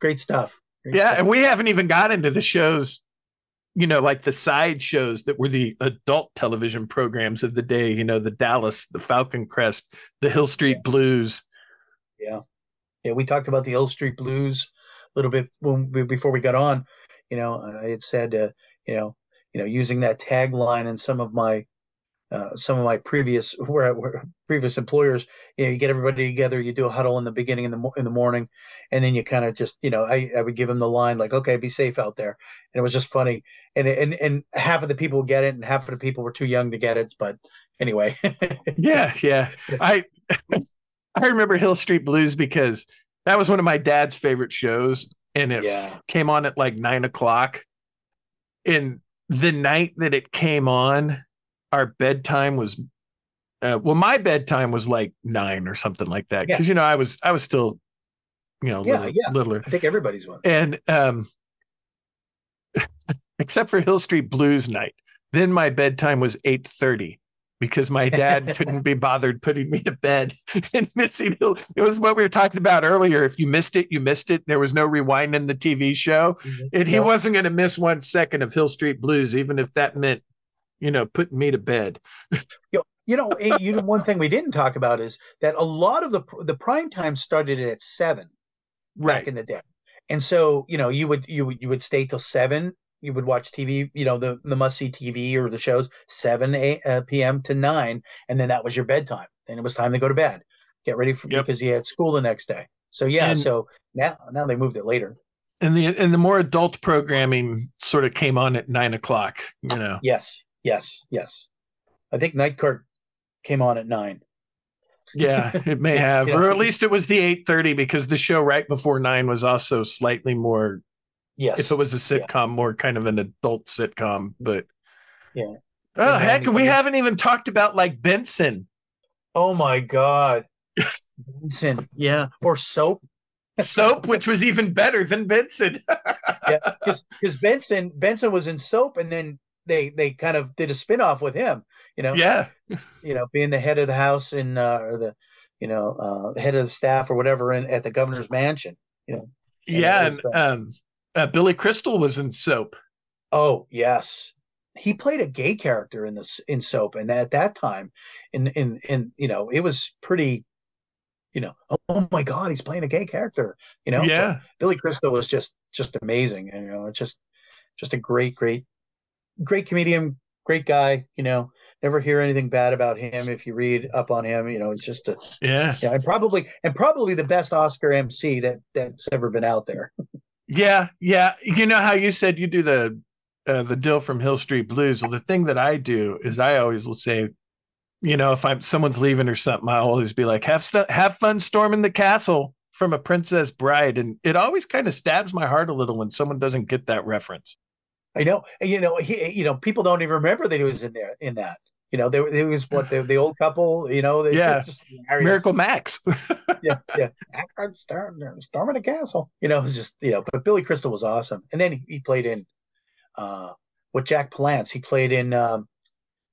B: great stuff Great
A: Yeah,
B: stuff.
A: and we haven't even got into the shows, you know, like the side shows that were the adult television programs of the day, you know, the Dallas, the Falcon Crest, the Hill Street Blues.
B: yeah yeah, we talked about the Hill Street Blues a little bit when we, before we got on. You know, I had said, uh, you know, you know, using that tagline in some of my uh, some of my previous where, where previous employers, you know, you get everybody together, you do a huddle in the beginning in the in the morning, and then you kind of just, you know, I, I would give them the line like, okay, be safe out there, and it was just funny, and and and half of the people get it, and half of the people were too young to get it, but anyway,
A: Yeah, yeah. I I remember Hill Street Blues because that was one of my dad's favorite shows, and it
B: yeah,
A: came on at like nine o'clock. And the night that it came on, our bedtime was uh, well, my bedtime was like nine or something like that.
B: Yeah.
A: Because you know, I was I was still, you know,
B: Yeah,
A: little,
B: yeah.
A: littler.
B: I think everybody's one.
A: And um except for Hill Street Blues night. Then my bedtime was eight thirty because my dad couldn't be bothered putting me to bed and missing. It was what we were talking about earlier. If you missed it, you missed it. There was no rewinding the TV show. Mm-hmm. And he
B: Yeah.
A: wasn't going to miss one second of Hill Street Blues, even if that meant, you know, putting me to bed.
B: You know, you know, one thing we didn't talk about is that a lot of the the prime time started at seven back in the day, and so you know you would you would you would stay till seven. You would watch TV, you know, the the must see TV or the shows seven a, uh, p.m. to nine, and then that was your bedtime. Then it was time to go to bed, get ready for
A: Yep.
B: because you had school the next day. So yeah,
A: And-
B: so now now they moved it later.
A: And the and the more adult programming sort of came on at nine o'clock, you know.
B: Yes, yes, yes. I think Night Court came on at nine.
A: Yeah, it may have,
B: Yeah.
A: or at least it was the eight thirty because the show right before nine was also slightly more.
B: Yes,
A: If it was a
B: Yeah.
A: sitcom, more kind of an adult sitcom, but
B: Yeah.
A: Oh
B: And
A: heck, we haven't even talked about like Benson
B: Oh my God. Benson, yeah, or soap.
A: soap, which was even better than Benson.
B: Yeah, because Benson Benson was in soap, and then they they kind of did a spin-off with him. You know,
A: yeah,
B: you know, being the head of the house in uh, or the you know uh, head of the staff or whatever in at the governor's mansion. You know, And
A: yeah, and um, uh, Billy Crystal was in soap.
B: oh yes, he played a gay character in this in soap, and at that time, in in in you know, it was pretty. You know, oh my God, he's playing a gay character. You know, But
A: yeah,
B: Billy Crystal was just just amazing, and you know, it's just just a great, great, great comedian, great guy. You know, never hear anything bad about him. If you read up on him, you know, it's just a
A: yeah,
B: yeah, and probably and probably the best Oscar MC that that's ever been out there.
A: yeah, yeah. You know how you said you do the uh, the deal from Hill Street Blues. Well, the thing that I do is I always will say, you know, if I'm someone's leaving or something, I'll always be like, have have fun storming the castle from a Princess Bride, and it always kind of stabs my heart a little when someone doesn't get that reference.
B: I know, you know, he, you know, people don't even remember that he was in there in that. You know, there, there was what the, the old couple. You know, they,
A: Yeah. Miracle Max.
B: yeah, yeah. Storm, storming a castle. You know, it was just you know, but Billy Crystal was awesome, and then he, he played in uh with Jack Palance. He played in um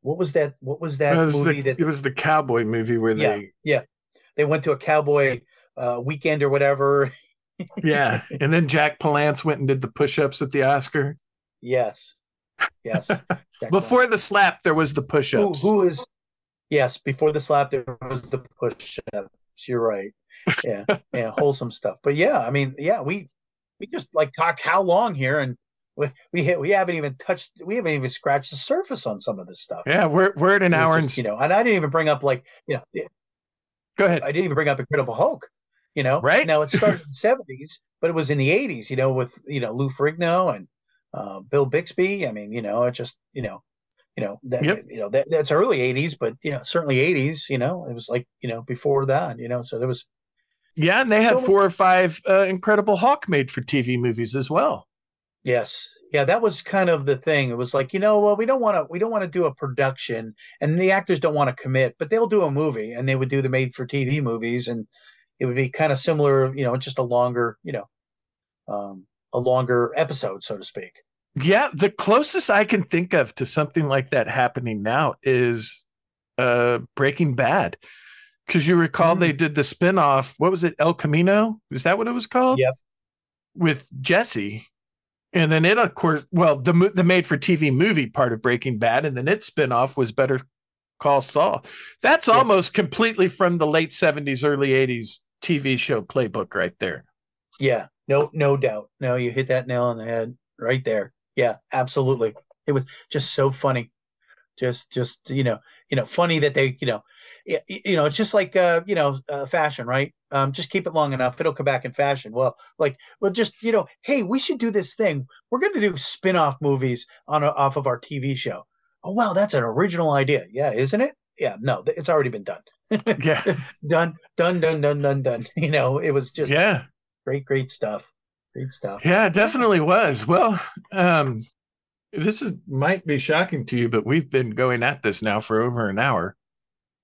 B: what was that? What was that
A: was,
B: movie
A: the,
B: that
A: it was the cowboy movie where
B: Yeah.
A: they yeah
B: they went to a cowboy uh, weekend or whatever?
A: yeah and then jack palance went and did the push-ups at the oscar
B: Yes, yes.
A: Before the slap there was the
B: who,
A: push-ups.
B: who is yes before the slap there was the push up you're right. Yeah yeah wholesome stuff. But yeah i mean yeah we we just like talked how long here and we we, hit, we haven't even touched we haven't even scratched the surface on some of this stuff.
A: Yeah we're, we're at an hour
B: just,
A: and
B: you know and i didn't even bring up like you know
A: go ahead.
B: I didn't even bring up incredible hulk you know.
A: Right.
B: now it started in the 70s but it was in the 80s you know with you know lou ferrigno and uh, bill bixby i mean you know it just you know you know that
A: Yep.
B: you know that that's early 80s but you know certainly 80s you know it was like you know before that you know so there was
A: yeah and they had
B: So-
A: four or five uh, incredible hulk made for tv movies as well
B: yes yeah that was kind of the thing it was like you know well we don't want to we don't want to do a production and the actors don't want to commit but they'll do a movie and they would do the made for tv movies and it would be kind of similar you know just a longer you know um a longer episode so to speak
A: Yeah, the closest I can think of to something like that happening now is uh Breaking Bad. Because you recall
B: Mm.
A: they did the spin-off, what was it, El Camino? Is that what it was called?
B: Yep.
A: With Jesse. And then it, of course, well, the the made for TV movie part of Breaking Bad, and then its spin-off was Better Call Saul. That's
B: Yep.
A: almost completely from the late 70s, early 80s TV show playbook right there.
B: Yeah, no, no doubt. No, you hit that nail on the head right there. Yeah, absolutely. It was just so funny. Just, just you know, you know, funny that they, you know, y- you know, it's just like, uh, you know, uh, fashion, right? Um, just keep it long enough, it'll come back in fashion. Well, like, well, just you know, hey, we should do this thing. We're going to do spin-off movies on a, off of our TV show. Oh, wow, that's an original idea. Yeah, isn't it? Yeah, no, it's already been done.
A: Yeah.
B: done, done, done, done, done, done. You know, it was just
A: yeah.
B: Great, great stuff. Great stuff.
A: Yeah, it definitely was. Well, um, this is might be shocking to you, but we've been going at this now for over an hour.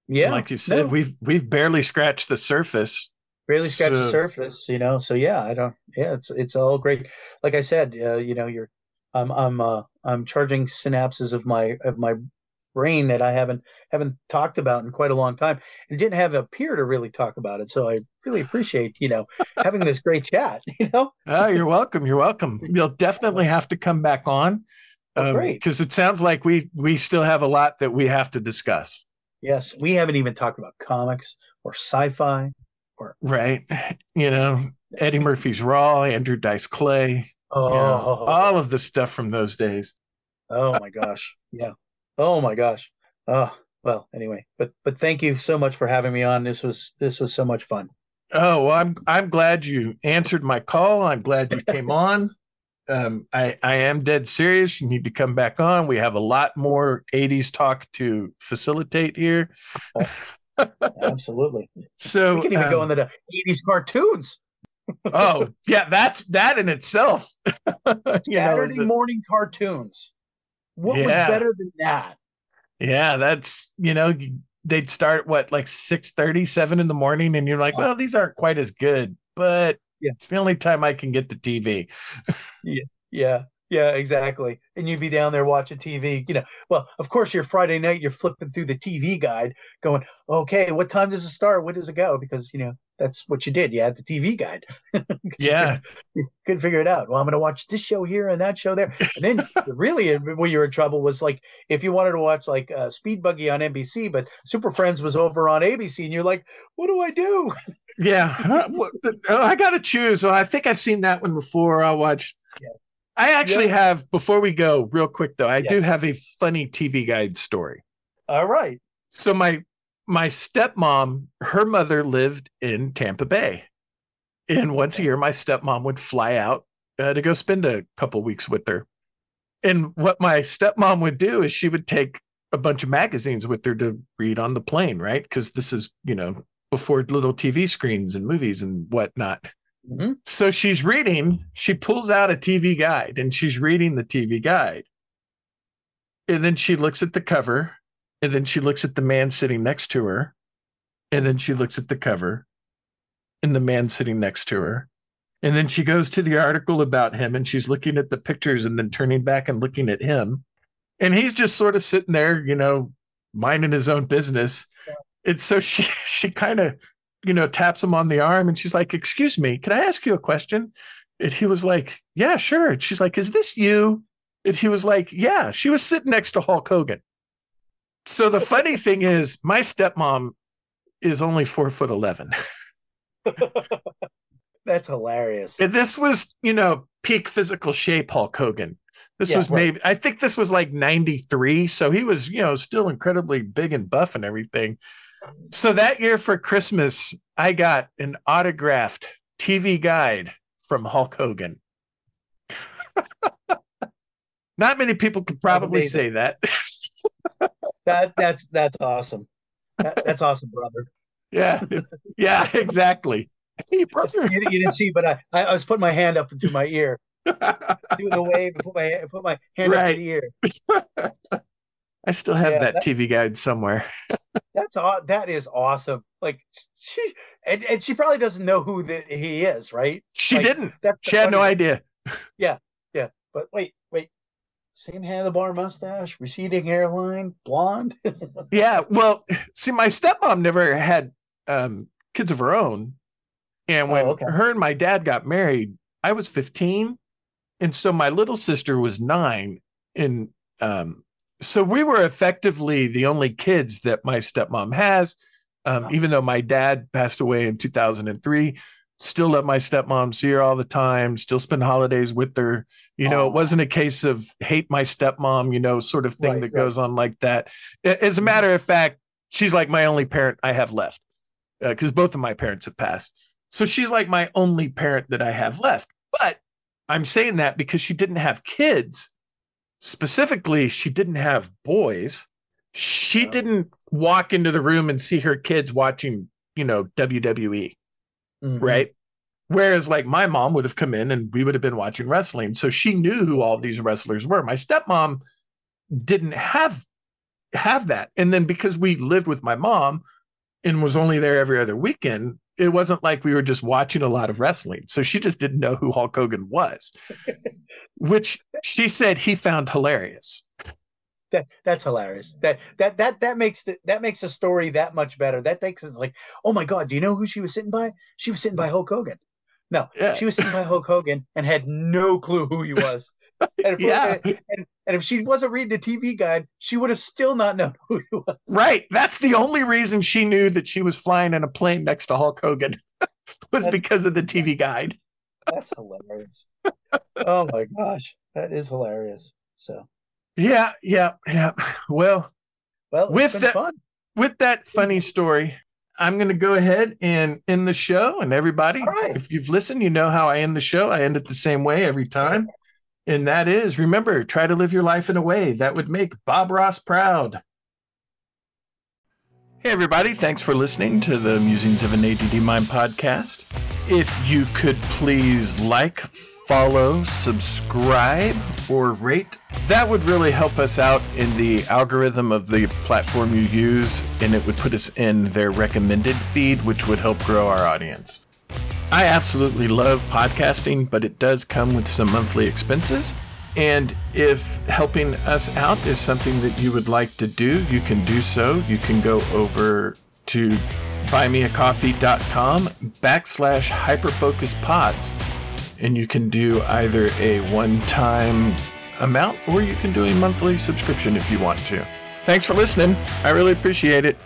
B: Yeah,
A: like you said,
B: no,
A: we've we've barely scratched the surface.
B: barely scratched the surface, you know. So yeah, I don't. Yeah, it's it's all great. Like I said, uh, you know, you're, I'm I'm uh I'm charging synapses of my of my brain that I haven't haven't talked about in quite a long time, and didn't have a peer to really talk about it. So I really appreciate you know having this great chat. You know,
A: Oh, you're welcome. You're welcome. You'll definitely have to come back on.
B: Oh, um, great.
A: because it sounds like we we still have a lot that we have to discuss.
B: yes, we haven't even talked about comics or sci-fi.
A: Or right. You know, Eddie Murphy's Raw, Andrew Dice Clay,
B: Oh,
A: you know, oh. all of the stuff from those days.
B: Oh my gosh. Yeah. Oh my gosh. Oh, well, anyway, but but thank you so much for having me on. This was this was so much fun.
A: Oh, well, I'm I'm glad you answered my call. I'm glad you came on. Um, I I am dead serious. You need to come back on. We have a lot more '80s talk to facilitate here.
B: Absolutely.
A: So
B: we can even go
A: um,
B: into the 80s cartoons.
A: oh yeah, that's that in itself. you know,
B: Saturday morning cartoons. What was better than that?
A: yeah, that's you know they'd start what like six thirty, seven in the morning, and you're like, well, these aren't quite as good, but
B: Yeah.
A: it's the only time I can get the TV.
B: Yeah. Yeah, exactly. And you'd be down there watching TV, you know. Well, of course, your Friday night, you're flipping through the TV guide, going, "Okay, what time does it start? When does it go?" Because you know that's what you did. You had the TV guide.
A: Yeah,
B: you couldn't figure it out. Well, I'm going to watch this show here and that show there. And then really, when you were in trouble was like if you wanted to watch like uh, Speed Buggy on NBC, but Super Friends was over on ABC, and you're like, "What do I do?"
A: Yeah. Huh, what the- oh, I got to choose. I think I've seen that one before. I'll watch.
B: Yeah.
A: I actually
B: Yeah.
A: have, before we go, real quick though, I do have a funny TV guide story.
B: All right.
A: So my my stepmom, her mother lived in Tampa Bay. And once a year, my stepmom would fly out uh, to go spend a couple weeks with her. And what my stepmom would do is she would take a bunch of magazines with her to read on the plane, right? Because this is, you know, before little TV screens and movies and whatnot.
B: Mhm.
A: So she's reading, she pulls out a TV guide and she's reading the TV guide. And then she looks at the cover, and then she looks at the man sitting next to her, and then she looks at the cover and the man sitting next to her. And then she goes to the article about him and she's looking at the pictures and then turning back and looking at him. and he's just sort of sitting there, you know, minding his own business. And so she she kind of, you know, taps him on the arm and she's like, "Excuse me, can I ask you a question?" And he was like, "Yeah, sure." And she's like, "Is this you?" And he was like, "Yeah." She was sitting next to Hulk Hogan. So the funny thing is, my stepmom is only four foot eleven.
B: That's hilarious.
A: And this was, you know, peak physical shape Hulk Hogan. This
B: Yeah,
A: was
B: right.
A: maybe I think this was like 93. So he was, you know, still incredibly big and buff and everything. So that year for Christmas, I got an autographed TV guide from Hulk Hogan. Not many people could probably say that.
B: That that's that's awesome. That, that's awesome, brother.
A: yeah. Yeah, exactly. Hey, brother.
B: You, you didn't see, but I, I was putting my hand up to my ear, doing the wave, and put my put my hand up
A: Right.
B: to the ear.
A: I still have
B: Yeah,
A: that,
B: that-
A: TV guide somewhere.
B: That's aw- that is awesome. Like she and, and she probably doesn't know who the, he is, right?
A: She
B: Like,
A: didn't.
B: That's
A: She had no idea. Yeah, yeah.
B: But wait, wait. Same handlebar mustache, receding hairline, blonde.
A: Yeah. Well, see, my stepmom never had um, kids of her own. And when
B: Oh, okay.
A: her and my dad got married, I was 15. And so my little sister was nine. And um, so we were effectively the only kids that my stepmom has, um,
B: Wow.
A: even though my dad passed away in 2003. Still let my stepmom see her all the time, still spend holidays with her. You know, it wasn't a case of hate my stepmom, you know, sort of thing
B: Right,
A: that
B: right.
A: goes on like that. As a
B: Mhm.
A: matter of fact, she's like my only parent I have left because both of my parents have passed. So she's like my only parent that I have left. But I'm saying that because she didn't have kids. Specifically, she didn't have boys. She
B: Oh.
A: didn't walk into the room and see her kids watching, you know, WWE
B: Mhm.
A: right? Whereas, like, my mom would have come in and we would have been watching wrestling. So she knew who all these wrestlers were. My stepmom didn't have have that. And then because we lived with my mom and was only there every other weekend, it wasn't like we were just watching a lot of wrestling. So she just didn't know who Hulk Hogan was, which she said he found hilarious.
B: That that's hilarious. That that that that makes the, that makes the story that much better. That makes it like, oh my god, do you know who she was sitting by? She was sitting by Hulk Hogan. No,
A: Yeah.
B: she was sitting by Hulk Hogan and had no clue who he was. And if,
A: Yeah.
B: and, and if she wasn't reading the TV guide, she would have still not known who he was.
A: Right. That's the only reason she knew that she was flying in a plane next to Hulk Hogan was
B: That's-
A: because of the TV guide.
B: That's hilarious. oh my gosh, that is hilarious. So,
A: Yeah, yeah, yeah. Well,
B: well,
A: With that-
B: fun.
A: with that funny story, I'm going to go ahead and end the show. And everybody,
B: right.
A: if you've listened, you know how I end the show. I end it the same way every time. And that is remember, try to live your life in a way that would make Bob Ross proud. Hey, everybody. Thanks for listening to the Musings of an ADD Mind podcast. If you could please like, follow, subscribe, or rate, that would really help us out in the algorithm of the platform you use, and it would put us in their recommended feed, which would help grow our audience. I absolutely love podcasting, but it does come with some monthly expenses. And if helping us out is something that you would like to do, you can do so. You can go over to buymeacoffee.com backslash hyperfocus pods. And you can do either a one time amount or you can do a monthly subscription if you want to. Thanks for listening. I really appreciate it.